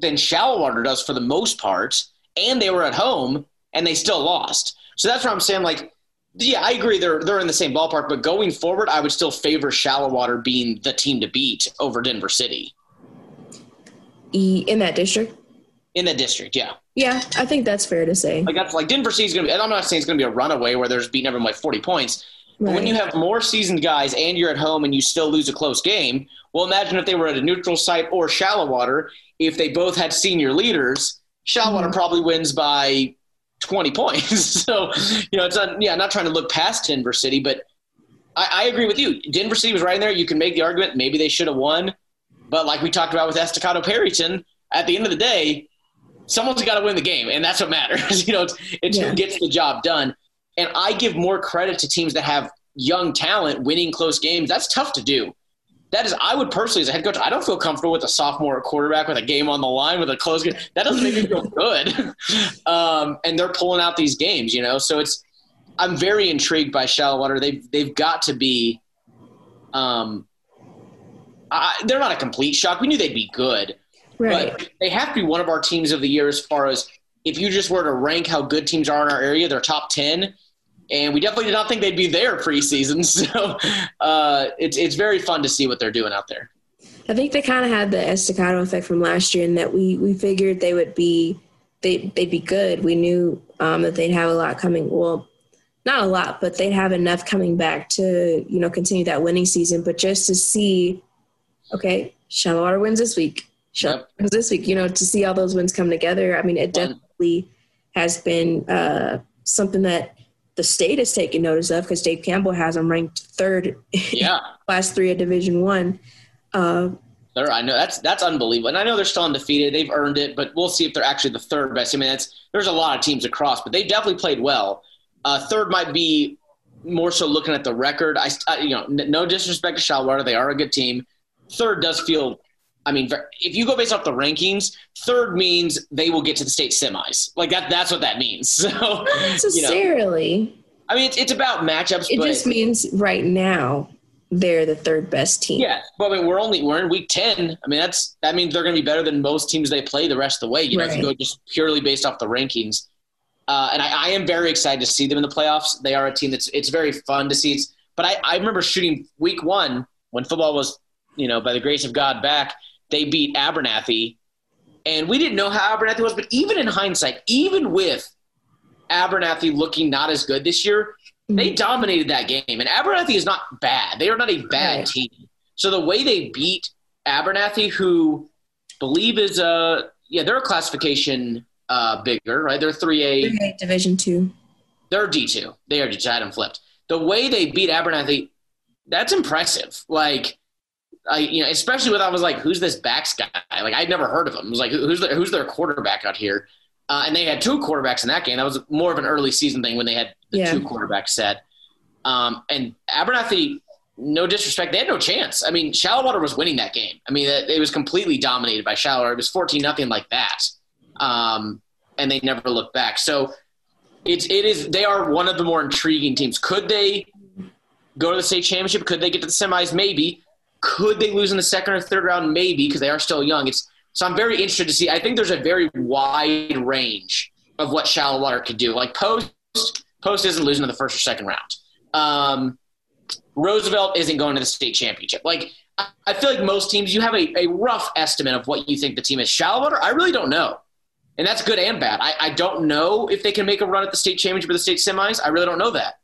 than Shallowater does for the most part, and they were at home and they still lost. So that's what I'm saying. Like, yeah, I agree. They're they're in the same ballpark, but going forward, I would still favor Shallowater being the team to beat over Denver City. In that district. In the district, yeah. Yeah, I think that's fair to say. Like that's like Denver City's gonna be. I'm not saying it's gonna be a runaway where there's beating everyone by 40 points. Right. But when you have more seasoned guys and you're at home and you still lose a close game, well, imagine if they were at a neutral site or Shallowater. If they both had senior leaders, Shallowater mm-hmm. probably wins by 20 points. so, you know, it's not, yeah, not trying to look past Denver City, but I, I, agree with you. Denver City was right in there. You can make the argument maybe they should have won. But like we talked about with Estacado Perryton, at the end of the day, someone's got to win the game, and that's what matters. you know, it's, it's yeah. who gets the job done. And I give more credit to teams that have young talent winning close games. That's tough to do that is, I would personally, as a head coach, I don't feel comfortable with a sophomore quarterback with a game on the line with a close game. That doesn't make me feel good. um, and they're pulling out these games, you know. So it's, I'm very intrigued by Shallowater. They've they've got to be, um, I, they're not a complete shock. We knew they'd be good, right. but they have to be one of our teams of the year as far as if you just were to rank how good teams are in our area, they're top ten and we definitely did not think they'd be there preseason. So uh, it's it's very fun to see what they're doing out there. I think they kind of had the Estacado effect from last year, in that we we figured they would be they they'd be good. We knew um, that they'd have a lot coming. Well, not a lot, but they'd have enough coming back to you know continue that winning season. But just to see, okay, Shallowater wins this week. Shallowater yep. this week. You know, to see all those wins come together. I mean, it definitely has been uh, something that the state is taking notice of because Dave Campbell has them ranked third. Yeah, class three at Division One. Uh, I know that's that's unbelievable, and I know they're still undefeated. They've earned it, but we'll see if they're actually the third best. I mean, that's there's a lot of teams across, but they definitely played well. Uh, third might be more so looking at the record. I, I you know, no disrespect to Shallowater, they are a good team. Third does feel I mean, if you go based off the rankings, third means they will get to the state semis. Like that, that's what that means. So, Not necessarily. You know, I mean, it's, it's about matchups. It just means right now they're the third best team. Yeah, but I mean, we're only we're in week ten. I mean, that's that means they're going to be better than most teams they play the rest of the way. You know, right. if you go just purely based off the rankings. Uh, and I, I, am very excited to see them in the playoffs. They are a team that's it's very fun to see. It's, but I, I remember shooting week one when football was, you know, by the grace of God back they beat Abernathy. And we didn't know how Abernathy was, but even in hindsight, even with Abernathy looking not as good this year, they mm-hmm. dominated that game. And Abernathy is not bad. They are not a bad right. team. So the way they beat Abernathy, who believe is a yeah, they're a classification uh, bigger, right? They're three A Division two. They're D two. They are D two. I had them flipped. The way they beat Abernathy, that's impressive. Like I, you know, especially with I was like, who's this backs guy? Like I'd never heard of him. I was like, who's their, who's their quarterback out here? Uh, and they had two quarterbacks in that game. That was more of an early season thing when they had the yeah. two quarterbacks set. Um, and Abernathy, no disrespect, they had no chance. I mean, Shallowater was winning that game. I mean, it, it was completely dominated by Shallowater. It was fourteen nothing like that, um, and they never looked back. So it's it is they are one of the more intriguing teams. Could they go to the state championship? Could they get to the semis? Maybe. Could they lose in the second or third round? Maybe because they are still young. It's so I'm very interested to see. I think there's a very wide range of what Shallowater could do. Like post post isn't losing in the first or second round. Um, Roosevelt isn't going to the state championship. Like I feel like most teams, you have a, a rough estimate of what you think the team is. Shallowater, I really don't know. And that's good and bad. I, I don't know if they can make a run at the state championship or the state semis. I really don't know that.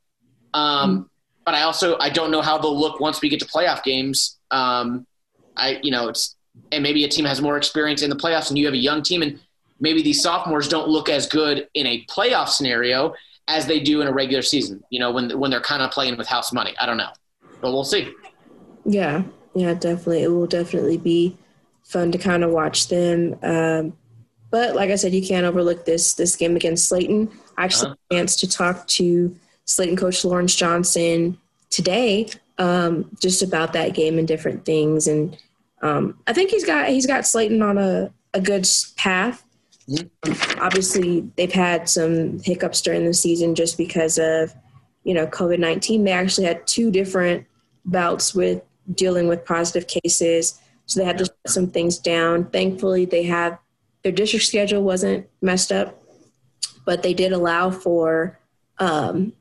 Um, mm-hmm. But I also I don't know how they'll look once we get to playoff games. Um, I you know it's and maybe a team has more experience in the playoffs and you have a young team and maybe these sophomores don't look as good in a playoff scenario as they do in a regular season. You know when when they're kind of playing with house money. I don't know, but we'll see. Yeah, yeah, definitely. It will definitely be fun to kind of watch them. Um, but like I said, you can't overlook this this game against Slaton. I actually uh-huh. had a chance to talk to Slaton coach Lawrence Johnson today, um, just about that game and different things. And um, I think he's got he's got Slaton on a, a good path. Mm-hmm. Obviously, they've had some hiccups during the season just because of you know COVID nineteen. They actually had two different bouts with dealing with positive cases, so they had to shut some things down. Thankfully, they have their district schedule wasn't messed up, but they did allow for um,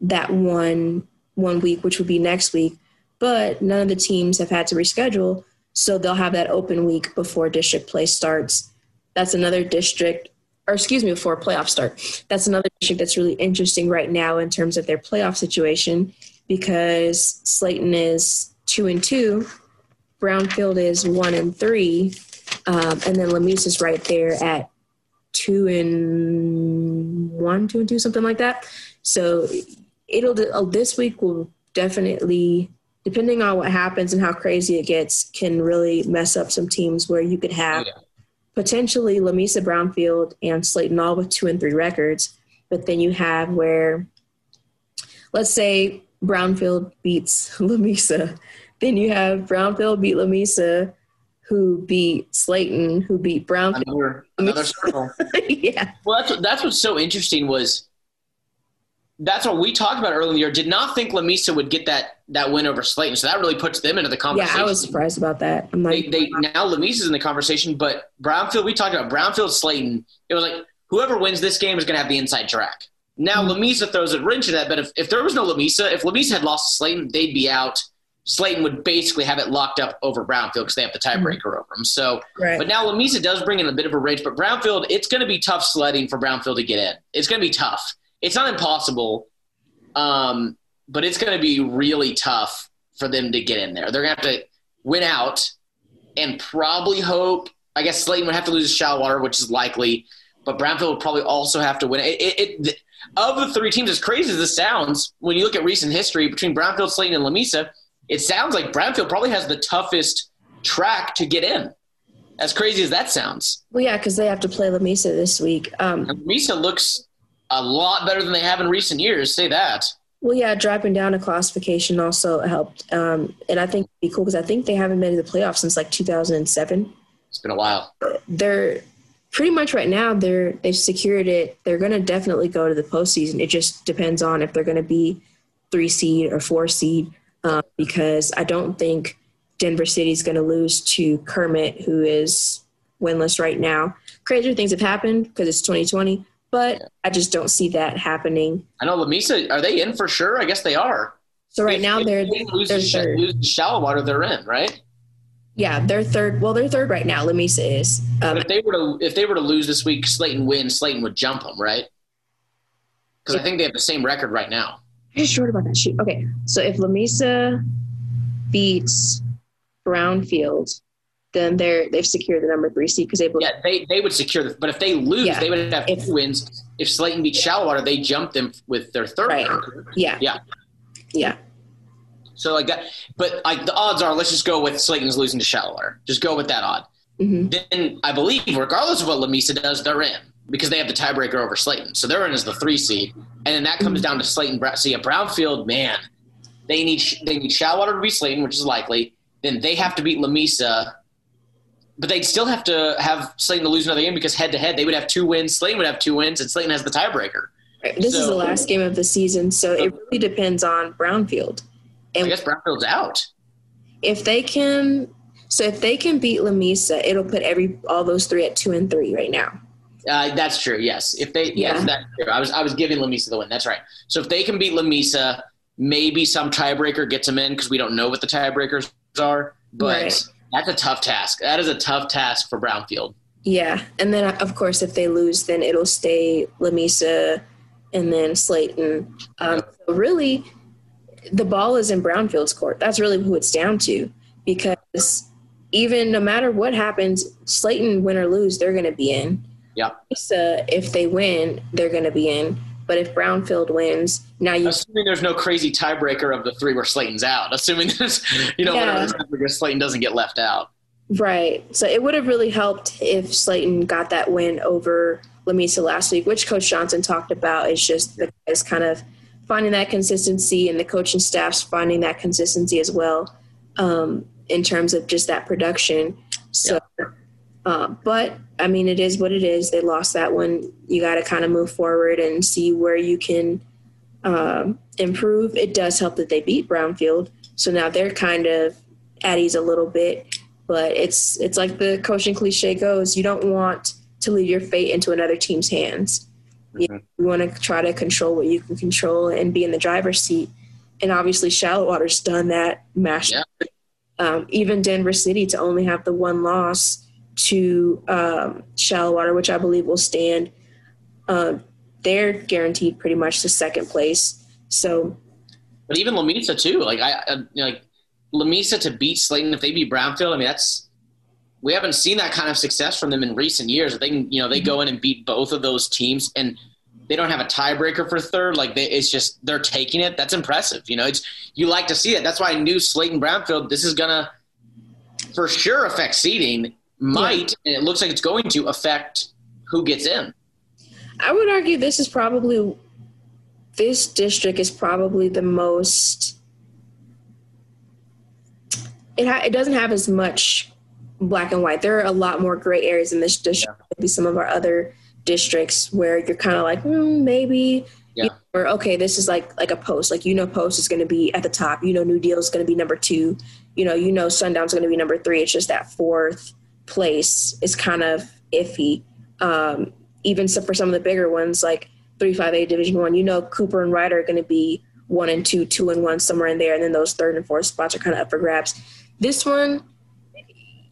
that one one week, which would be next week. But none of the teams have had to reschedule, so they'll have that open week before district play starts. That's another district, or excuse me, before playoff start. That's another district that's really interesting right now in terms of their playoff situation because Slaton is two and two, Brownfield is one and three, um, and then Lamesa is right there at two and one, two and two, something like that. So it'll uh, this week will definitely, depending on what happens and how crazy it gets, can really mess up some teams where you could have yeah. potentially Lamesa Brownfield, and Slaton all with two and three records, but then you have where, let's say Brownfield beats Lamesa, then you have Brownfield beat Lamesa who beat Slaton, who beat Brownfield. Another, another circle. yeah. Well, that's what, that's what's so interesting was that's what we talked about earlier in the year. Did not think Lamesa would get that that win over Slaton, so that really puts them into the conversation. Yeah, I was surprised about that. I'm like, they, they now Lamesa's in the conversation, but Brownfield. We talked about Brownfield Slaton. It was like whoever wins this game is going to have the inside track. Now mm-hmm. Lamesa throws a wrench in that, but if, if there was no Lamesa, if Lamesa had lost to Slaton, they'd be out Slaton would basically have it locked up over Brownfield because they have the mm-hmm. tiebreaker mm-hmm. over them. So, right. but now Lamesa does bring in a bit of a wrench, but Brownfield, it's going to be tough sledding for Brownfield to get in. It's going to be tough. It's not impossible, um, but it's going to be really tough for them to get in there. They're going to have to win out and probably hope. I guess Slaton would have to lose to Shallowater, which is likely, but Brownfield would probably also have to win. It, it, it, of the three teams, as crazy as this sounds, when you look at recent history between Brownfield, Slaton, and Lamesa, – it sounds like Brownfield probably has the toughest track to get in. As crazy as that sounds. Well, yeah, because they have to play Lamesa this week. Um, Lamesa looks a lot better than they have in recent years. Say that. Well, yeah, dropping down a classification also helped, um, and I think it'd be cool because I think they haven't been to the playoffs since like 2007. It's been a while. They're pretty much right now. They're they've secured it. They're going to definitely go to the postseason. It just depends on if they're going to be three seed or four seed um, because I don't think Denver City is going to lose to Kermit, who is winless right now. Crazier things have happened because it's 2020, but I just don't see that happening. I know Lamesa. are they in for sure? I guess they are. So right if, now they're, they lose they're third. Lose Shallowater, they're in, right? Yeah, they're third. Well, they're third right now. Lamesa is. Um, if they were to if they were to lose this week, Slaton wins. Slaton would jump them, right? Because I think they have the same record right now. I'm just short about that sheet. Okay, so if Lamesa beats Brownfield, then they're they've secured the number three seed because they yeah they they would secure the, but if they lose yeah. they would have if, two wins. If Slaton beats Shallowater, they jump them with their third. Right. Yeah. Yeah. Yeah. So like that, but like the odds are, let's just go with Slaton's losing to Shallowater. Just go with that odd. Mm-hmm. Then I believe, regardless of what Lamesa does, they're in because they have the tiebreaker over Slaton So they're in as the three seed, and then that comes down to Slaton. So yeah, Brownfield, man, they need they need Shallowater to beat Slaton which is likely. Then they have to beat Lamesa, but they'd still have to have Slaton to lose another game because head to head they would have two wins. Slaton would have two wins, and Slaton has the tiebreaker. This is the last game of the season, so it really depends on Brownfield. I And guess Brownfield's out. if they can, so if they can beat Lamesa, it'll put every all those three at two and three right now. Uh, that's true. Yes, if they Yeah. yes, that's true. I was I was giving Lamesa the win. That's right. So if they can beat Lamesa, maybe some tiebreaker gets them in because we don't know what the tiebreakers are. But Right. That's a tough task. That is a tough task for Brownfield. Yeah, and then of course if they lose, then it'll stay Lamesa, and then Slaton. Um, so really, the ball is in Brownfield's court. That's really who it's down to, because even no matter what happens, Slaton win or lose, they're going to be in. Yeah. Lamesa, if they win, they're going to be in. But if Brownfield wins, now you Assuming there's no crazy tiebreaker of the three where Slaton's out. Assuming there's you know Yeah. whatever Slaton doesn't get left out. Right. So it would have really helped if Slaton got that win over Lamesa last week, which Coach Johnson talked about. Is just the guys kind of finding that consistency and the coaching staff's finding that consistency as well um, in terms of just that production. So, uh, but I mean, it is what it is. They lost that one. You got to kind of move forward and see where you can um, improve. It does help that they beat Brownfield. So now they're kind of at ease a little bit but it's it's like the coaching cliche goes you don't want to leave your fate into another team's hands you, you want to try to control what you can control and be in the driver's seat and obviously Shallowater's done that mash Yeah. um, even denver city to only have the one loss to um, Shallowater which i believe will stand um, they're guaranteed pretty much the second place so But even Lamesa too. Like I, I like Lamesa to beat Slaton if they beat Brownfield. I mean that's we haven't seen that kind of success from them in recent years. If they can, you know, they mm-hmm. go in and beat both of those teams and they don't have a tiebreaker for third. Like they, it's just they're taking it. That's impressive. You know, it's you like to see it. That's why I knew Slaton Brownfield. This is gonna for sure affect seeding. Might and it looks like it's going to affect who gets in. I would argue this is probably this district is probably the most. It ha- it doesn't have as much black and white. There are a lot more gray areas in this district. Maybe some of our other districts where you're kind of like hmm, maybe. Yeah. Or okay, this is like like a post. Like you know, post is going to be at the top. You know, New Deal is going to be number two. You know, you know, Sundown's going to be number three. It's just that fourth place is kind of iffy. Um, even for some of the bigger ones like 358 division one you know cooper and ryder are going to be one and two two and one somewhere in there and then those third and fourth spots are kind of up for grabs this one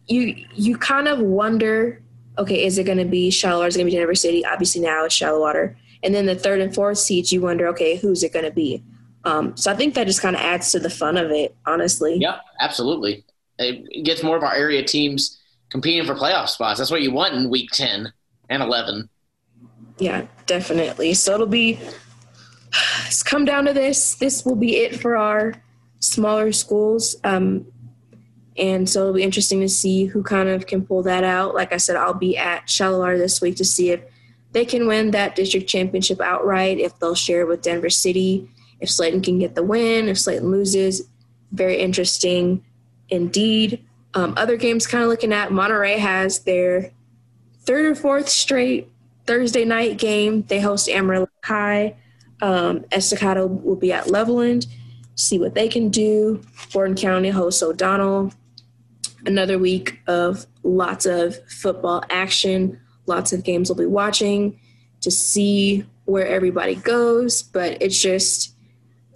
you you kind of wonder okay is it going to be Shallowater is it going to be denver city obviously now it's Shallowater and then the third and fourth seats you wonder okay who's it going to be um, so i think that just kind of adds to the fun of it honestly Yeah, absolutely. It gets more of our area teams competing for playoff spots. That's what you want in week 10 and 11. Yeah, definitely. So it'll be it's come down to this. This will be it for our smaller schools. Um, and so it'll be interesting to see who kind of can pull that out. Like I said, I'll be at Shallowater this week to see if they can win that district championship outright, if they'll share with Denver City, if Slaton can get the win, if Slaton loses. Very interesting indeed. Um, other games kind of looking at Monterey has their third or fourth straight Thursday night game. They host Amarillo High. Um, Estacado will be at Levelland. See what they can do. Borden County hosts O'Donnell. Another week of lots of football action. Lots of games we'll be watching to see where everybody goes. But it's just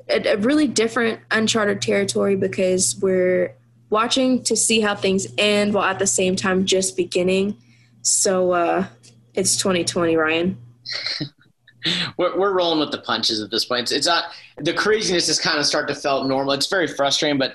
a, a really different, uncharted territory because we're watching to see how things end while at the same time just beginning. So uh, it's 2020, Ryan. We're, we're rolling with the punches at this point. It's, it's not the craziness is kind of start to felt normal. It's very frustrating, but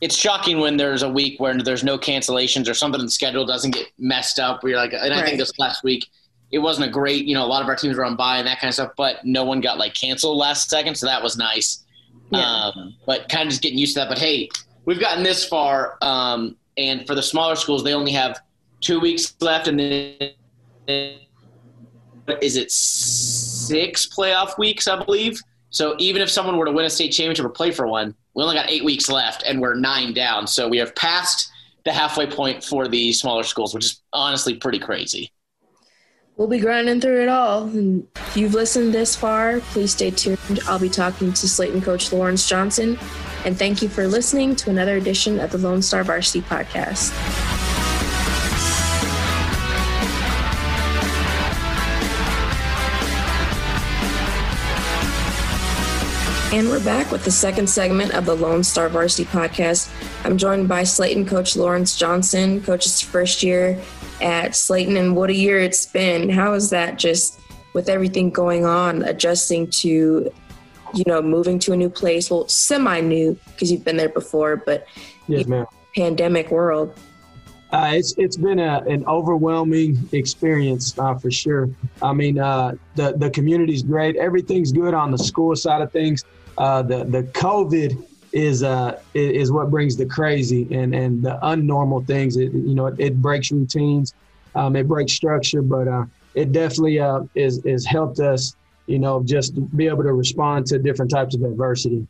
it's shocking when there's a week where there's no cancellations or something in the schedule doesn't get messed up. You're like, and I Right. think this last week it wasn't a great. You know, a lot of our teams were on bye and that kind of stuff, but no one got like canceled last second, so that was nice. Yeah. Um, but kind of just getting used to that. But hey, we've gotten this far, um, and for the smaller schools, they only have two weeks left, and then is it six playoff weeks, I believe. So even if someone were to win a state championship or play for one, we only got eight weeks left, and we're nine down. So we have passed the halfway point for the smaller schools, which is honestly pretty crazy. We'll be grinding through it all. And if you've listened this far, please stay tuned. I'll be talking to Slaton coach Lawrence Johnson. And thank you for listening to another edition of the Lone Star Varsity Podcast. And we're back with the second segment of the Lone Star Varsity Podcast. I'm joined by Slaton coach Lawrence Johnson, coach's first year at Slaton, and what a year it's been. How is that just with everything going on, adjusting to, you know, moving to a new place? Well, semi new because you've been there before, but yes, ma'am. Pandemic world. Uh, it's it's been a, an overwhelming experience uh, for sure. I mean, uh, the the community's great. Everything's good on the school side of things. Uh, the the COVID is uh is what brings the crazy and and the unnormal things. It you know it, it breaks routines, um, it breaks structure, but uh, it definitely uh, is is helped us you know just be able to respond to different types of adversity.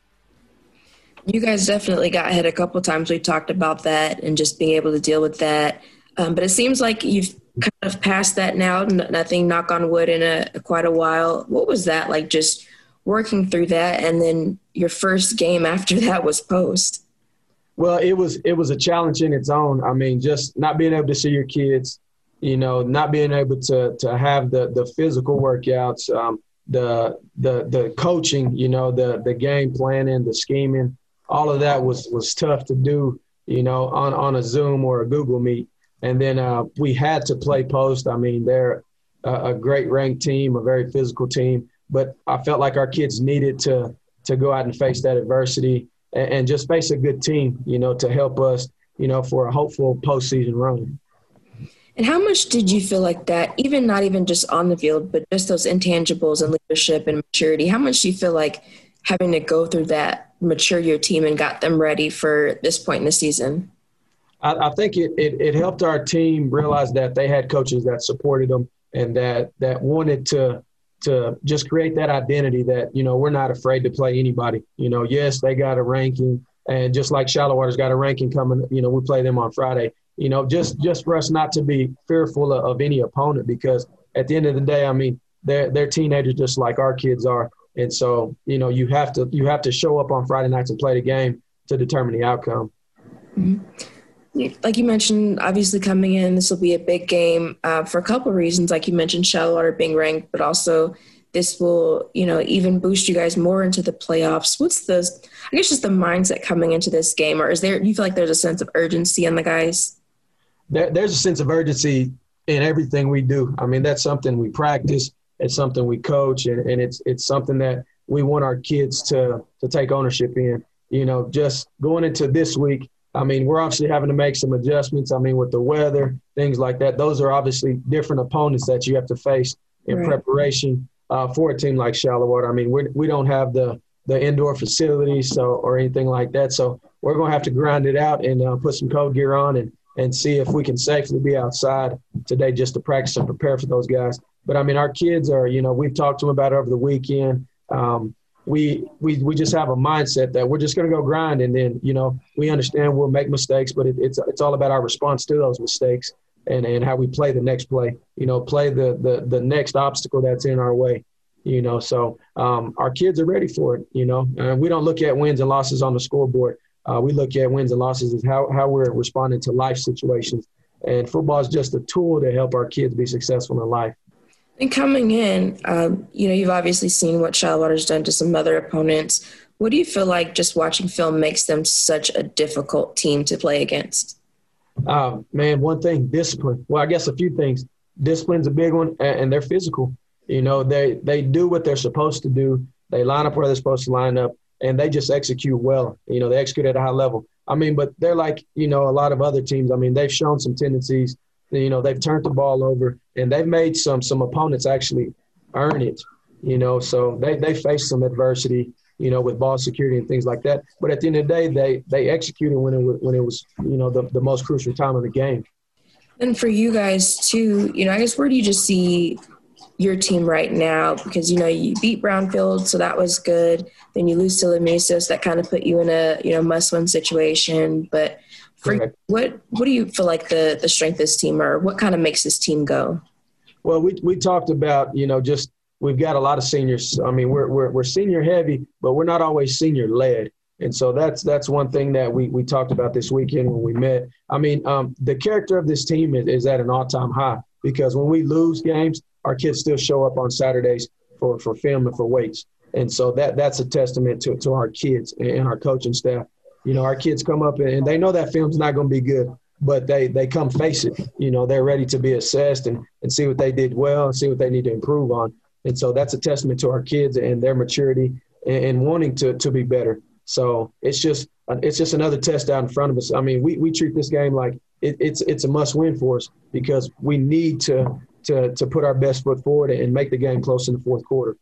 You guys definitely got hit a couple times. We talked about that and just being able to deal with that. Um, but it seems like you've kind of passed that now. Nothing, knock on wood, in a quite a while. What was that like? Just working through that and then your first game after that was post. Well it was it was a challenge in its own. I mean just not being able to see your kids you know not being able to to have the the physical workouts um, the the the coaching you know the the game planning the scheming all of that was was tough to do you know on on a zoom or a google meet. And then uh, we had to play post. I mean they're a, a great ranked team a very physical team but I felt like our kids needed to to go out and face that adversity and, and just face a good team, you know, to help us, you know, for a hopeful postseason run. And how much did you feel like that, even not even just on the field, but just those intangibles and leadership and maturity? How much do you feel like having to go through that mature your team and got them ready for this point in the season? I, I think it, it, it helped our team realize that they had coaches that supported them and that that wanted to to just create that identity that you know we're not afraid to play anybody. You know, yes, they got a ranking, and just like Shallowater's got a ranking coming, you know, we play them on Friday. You know, just just for us not to be fearful of, of any opponent because at the end of the day, I mean, they're they're teenagers just like our kids are, and so you know you have to you have to show up on Friday nights and play the game to determine the outcome. Mm-hmm like you mentioned, obviously coming in, this will be a big game uh, for a couple of reasons. Like you mentioned, Shallowater being ranked, but also this will, you know, even boost you guys more into the playoffs. What's the, I guess, just the mindset coming into this game, or is there? You feel like there's a sense of urgency in the guys? There, there's a sense of urgency in everything we do. I mean, that's something we practice. It's something we coach, and, and it's it's something that we want our kids to to take ownership in. You know, just going into this week I mean, we're obviously having to make some adjustments. I mean, with the weather, things like that. Those are obviously different opponents that you have to face in right. preparation uh, for a team like Shallowater. I mean, we're, we don't have the the indoor facilities so or anything like that. So we're going to have to grind it out and uh, put some cold gear on and and see if we can safely be outside today just to practice and prepare for those guys. But I mean, our kids are, you know, we've talked to them about it over the weekend. Um, we we we just have a mindset that we're just going to go grind, and then you know we understand we'll make mistakes, but it, it's it's all about our response to those mistakes and and how we play the next play. You know, play the the the next obstacle that's in our way. You know, so um, our kids are ready for it. You know, and we don't look at wins and losses on the scoreboard. Uh, we look at wins and losses as how how we're responding to life situations. And football is just a tool to help our kids be successful in life. And coming in, um, you know, you've obviously seen what Shallowater's done to some other opponents. What do you feel like just watching film makes them such a difficult team to play against? Uh, man, one thing, discipline. Well, I guess a few things. Discipline's a big one, and they're physical. You know, they they do what they're supposed to do. They line up where they're supposed to line up, and they just execute well. You know, they execute at a high level. I mean, but they're like you know a lot of other teams. I mean, they've shown some tendencies you know, they've turned the ball over and they've made some some opponents actually earn it. You know, so they they faced some adversity, you know, with ball security and things like that. But at the end of the day, they they executed when it was when it was you know the, the most crucial time of the game. And for you guys too, you know, I guess where do you just see your team right now? Because you know you beat Brownfield, so that was good. Then you lose to Lamesa, so that kind of put you in a you know must-win situation. But what what do you feel like the the strength of this team or what kind of makes this team go? Well, we we talked about you know just we've got a lot of seniors. I mean, we're we're, we're senior heavy, but we're not always senior led. And so that's that's one thing that we, we talked about this weekend when we met. I mean, um, the character of this team is, is at an all time high because when we lose games, our kids still show up on Saturdays for, for film and for weights. And so that that's a testament to, to our kids and our coaching staff. You know, our kids come up and they know that film's not going to be good, but they they come face it. You know, they're ready to be assessed and, and see what they did well and see what they need to improve on. And so that's a testament to our kids and their maturity and, and wanting to, to be better. So it's just it's just another test out in front of us. I mean, we, we treat this game like it, it's it's a must win for us because we need to to to put our best foot forward and make the game close in the fourth quarter.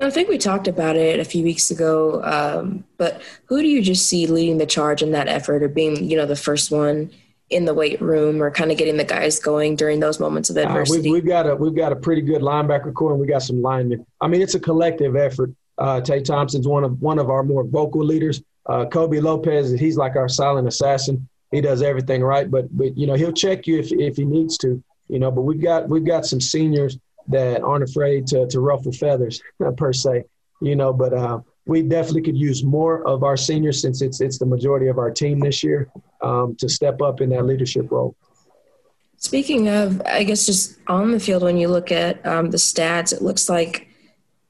I think we talked about it a few weeks ago, um, but who do you just see leading the charge in that effort or being, you know, the first one in the weight room or kind of getting the guys going during those moments of adversity? Uh, we've, we've, got a we've got a pretty good linebacker core and we got some linemen. I mean, it's a collective effort. Uh, Tay Thompson's one of one of our more vocal leaders. Uh, Kobe Lopez, he's like our silent assassin. He does everything right, but but you know he'll check you if if he needs to. You know, but we've got we've got some seniors that aren't afraid to to ruffle feathers per se. You know, but uh, we definitely could use more of our seniors since it's it's the majority of our team this year um, to step up in that leadership role. Speaking of, I guess just on the field, when you look at um, the stats, it looks like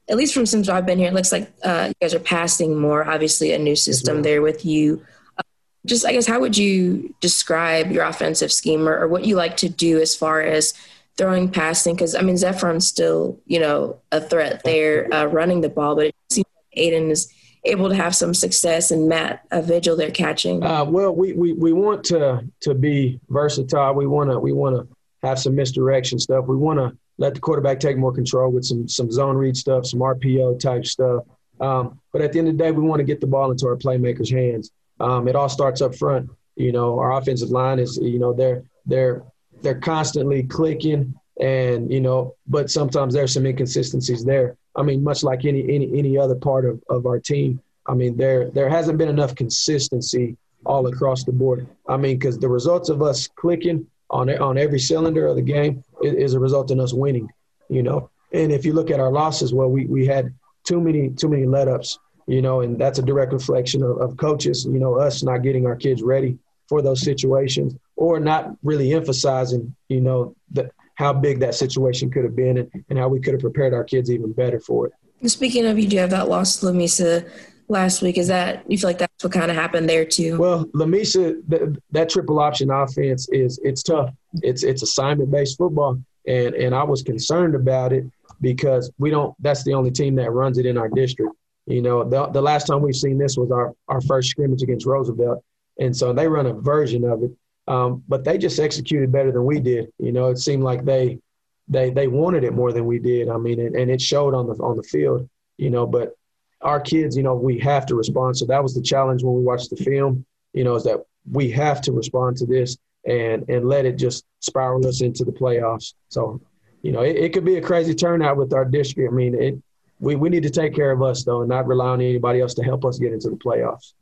at least from since I've been here, it looks like uh, you guys are passing more. Obviously, a new system there with you. Uh, just, I guess, how would you describe your offensive scheme or, or what you like to do as far as throwing, passing? Because I mean, Zephron's still, you know, a threat there, uh, running the ball, but it seems like Aiden is able to have some success and Matt a Vigil they're catching. Uh, well, we, we we want to to be versatile. We want to we want to have some misdirection stuff. We want to let the quarterback take more control with some some zone read stuff, some RPO type stuff. Um, but at the end of the day, we want to get the ball into our playmakers' hands. Um, it all starts up front. You know, our offensive line is you know they're they're they're constantly clicking, and you know, but sometimes there's some inconsistencies there. I mean, much like any any any other part of, of our team. I mean, there there hasn't been enough consistency all across the board. I mean, because the results of us clicking on on every cylinder of the game is, a result in us winning. You know, and if you look at our losses, well, we we had too many too many let ups. You know, and that's a direct reflection of, of coaches. You know, us not getting our kids ready for those situations or not really emphasizing. You know, the, how big that situation could have been and, and how we could have prepared our kids even better for it. Speaking of, you do have that loss to Lamesa last week. Is that you feel like that's what kind of happened there too? Well, Lamesa, that, that triple option offense is it's tough. It's it's assignment based football, and and I was concerned about it because we don't. That's the only team that runs it in our district. You know, the, the last time we've seen this was our our first scrimmage against Roosevelt, and so they run a version of it. Um, but they just executed better than we did. You know, it seemed like they they they wanted it more than we did. I mean, and, and it showed on the on the field. You know, but our kids, you know, we have to respond. So that was the challenge when we watched the film, you know, is that we have to respond to this and and let it just spiral us into the playoffs. So, you know, it, it could be a crazy turnout with our district. I mean, it we, we need to take care of us though and not rely on anybody else to help us get into the playoffs.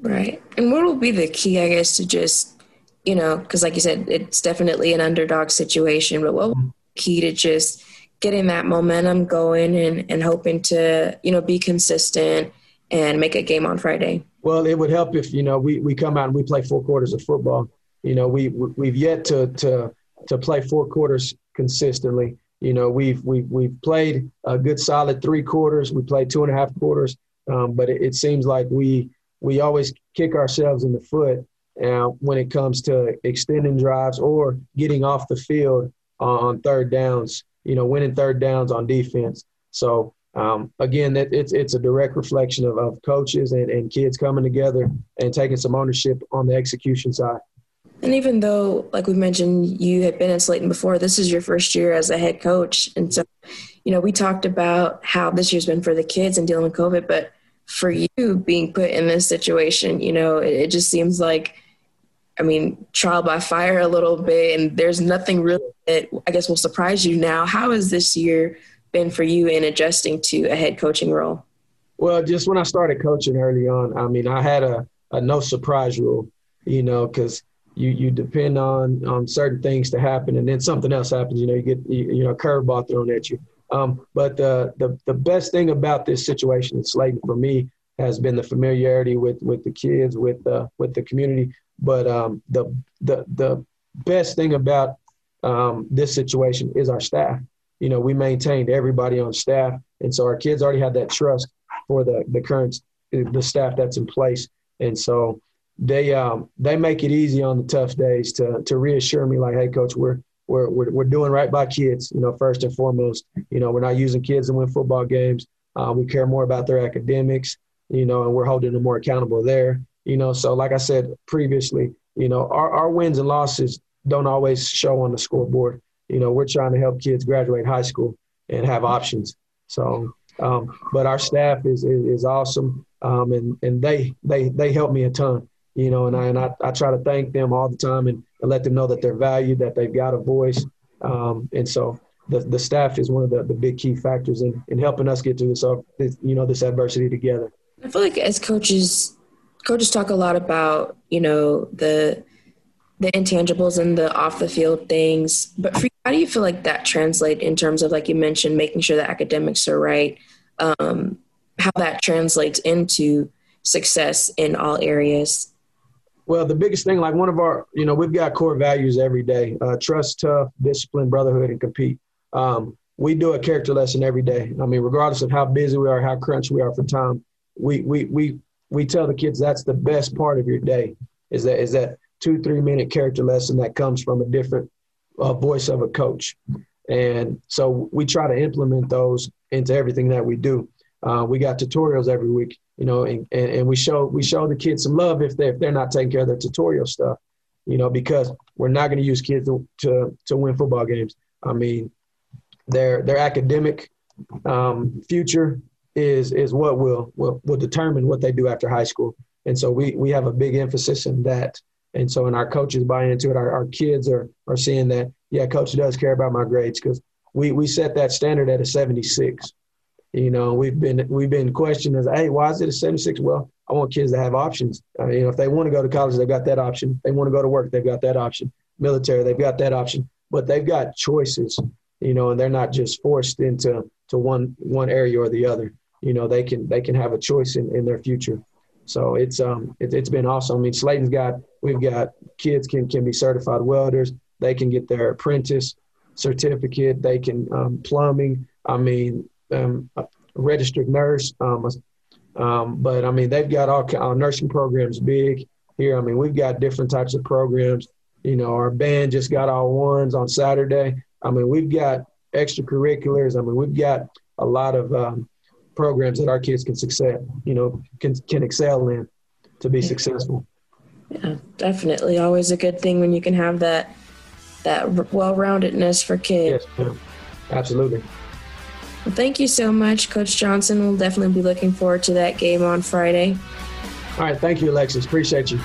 Right. And what will be the key, I guess, to just, you know, because like you said, it's definitely an underdog situation, but what key to just – getting that momentum going and, and hoping to, you know, be consistent and make a game on Friday? Well, it would help if, you know, we, we come out and we play four quarters of football. You know, we, we've yet to, to, to play four quarters consistently. You know, we've, we've, we've played a good solid three quarters. We played two and a half quarters. Um, but it, it, seems like we, we always kick ourselves in the foot uh, when it comes to extending drives or getting off the field on third downs you know, winning third downs on defense. So um, again, that it's it's a direct reflection of, of coaches and, and kids coming together and taking some ownership on the execution side. And even though, like we mentioned, you had been in Slaton before, this is your first year as a head coach. And so, you know, we talked about how this year's been for the kids and dealing with COVID, but for you being put in this situation, you know, it, it just seems like I mean, trial by fire a little bit, and there's nothing really that I guess will surprise you now. How has this year been for you in adjusting to a head coaching role? Well, just when I started coaching early on, I mean, I had a, a no surprise rule, you know, because you you depend on on certain things to happen, and then something else happens. You know, you get you, you know a curveball thrown at you. Um, but the, the the best thing about this situation at Slaton for me has been the familiarity with with the kids, with uh, with the community. But um, the the the best thing about um, this situation is our staff. You know, we maintained everybody on staff, and so our kids already had that trust for the the current the staff that's in place, and so they um, they make it easy on the tough days to to reassure me like, hey, coach, we're we're, we're, we're doing right by kids, you know, first and foremost. You know, we're not using kids to win football games. Uh, we care more about their academics, you know, and we're holding them more accountable there. You know, so like I said previously, you know, our, our wins and losses don't always show on the scoreboard. You know, we're trying to help kids graduate high school and have options. So, um, but our staff is is, is awesome, um, and and they they they help me a ton you know, and I, and I, I try to thank them all the time and, and let them know that they're valued, that they've got a voice. Um, and so the, the staff is one of the, the big key factors in, in helping us get through this, uh, this, you know, this adversity together. I feel like as coaches, coaches talk a lot about, you know, the, the intangibles and the off the field things, but for, how do you feel like that translate in terms of, like you mentioned, making sure the academics are right, um, how that translates into success in all areas? Well, the biggest thing, like one of our, you know, we've got core values every day: uh, trust, tough, discipline, brotherhood, and compete. Um, we do a character lesson every day. I mean, regardless of how busy we are, how crunched we are for time, we we we we tell the kids that's the best part of your day is that is that two three minute character lesson that comes from a different uh, voice of a coach, and so we try to implement those into everything that we do. Uh, we got tutorials every week you know, and, and, and, we show we show the kids some love if they if they're not taking care of their tutorial stuff, you know, because we're not going to use kids to, to to win football games. I mean, their their academic um, future is is what will will will determine what they do after high school, and so we we have a big emphasis in that. And so, and our coaches buy into it. Our, our kids are are seeing that. Yeah, coach does care about my grades because we we set that standard at a 76 you know, we've been we've been questioned as, hey, why is it a 76? Well, I want kids to have options. Uh, you know, if they want to go to college, they've got that option. If they want to go to work, they've got that option. Military, they've got that option. But they've got choices, you know, and they're not just forced into to one one area or the other. You know, they can they can have a choice in, in their future. So it's um it, it's been awesome. I mean, Slaton's got we've got kids can can be certified welders. They can get their apprentice certificate. They can um, plumbing. I mean, um, a registered nurse. Um, um, but I mean, they've got all our nursing programs big here. I mean, we've got different types of programs. You know, our band just got all ones on Saturday. I mean, we've got extracurriculars. I mean, we've got a lot of um, programs that our kids can success. You know, can can excel in to be successful. Yeah, definitely. Always a good thing when you can have that that well-roundedness for kids. Yes, absolutely. Well, thank you so much, Coach Johnson. We'll definitely be looking forward to that game on Friday. All right. Thank you, Alexis. Appreciate you.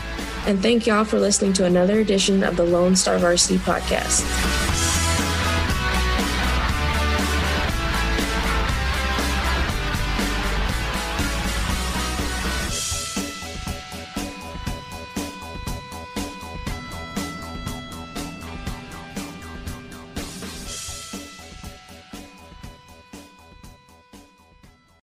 And thank y'all for listening to another edition of the Lone Star Varsity Podcast.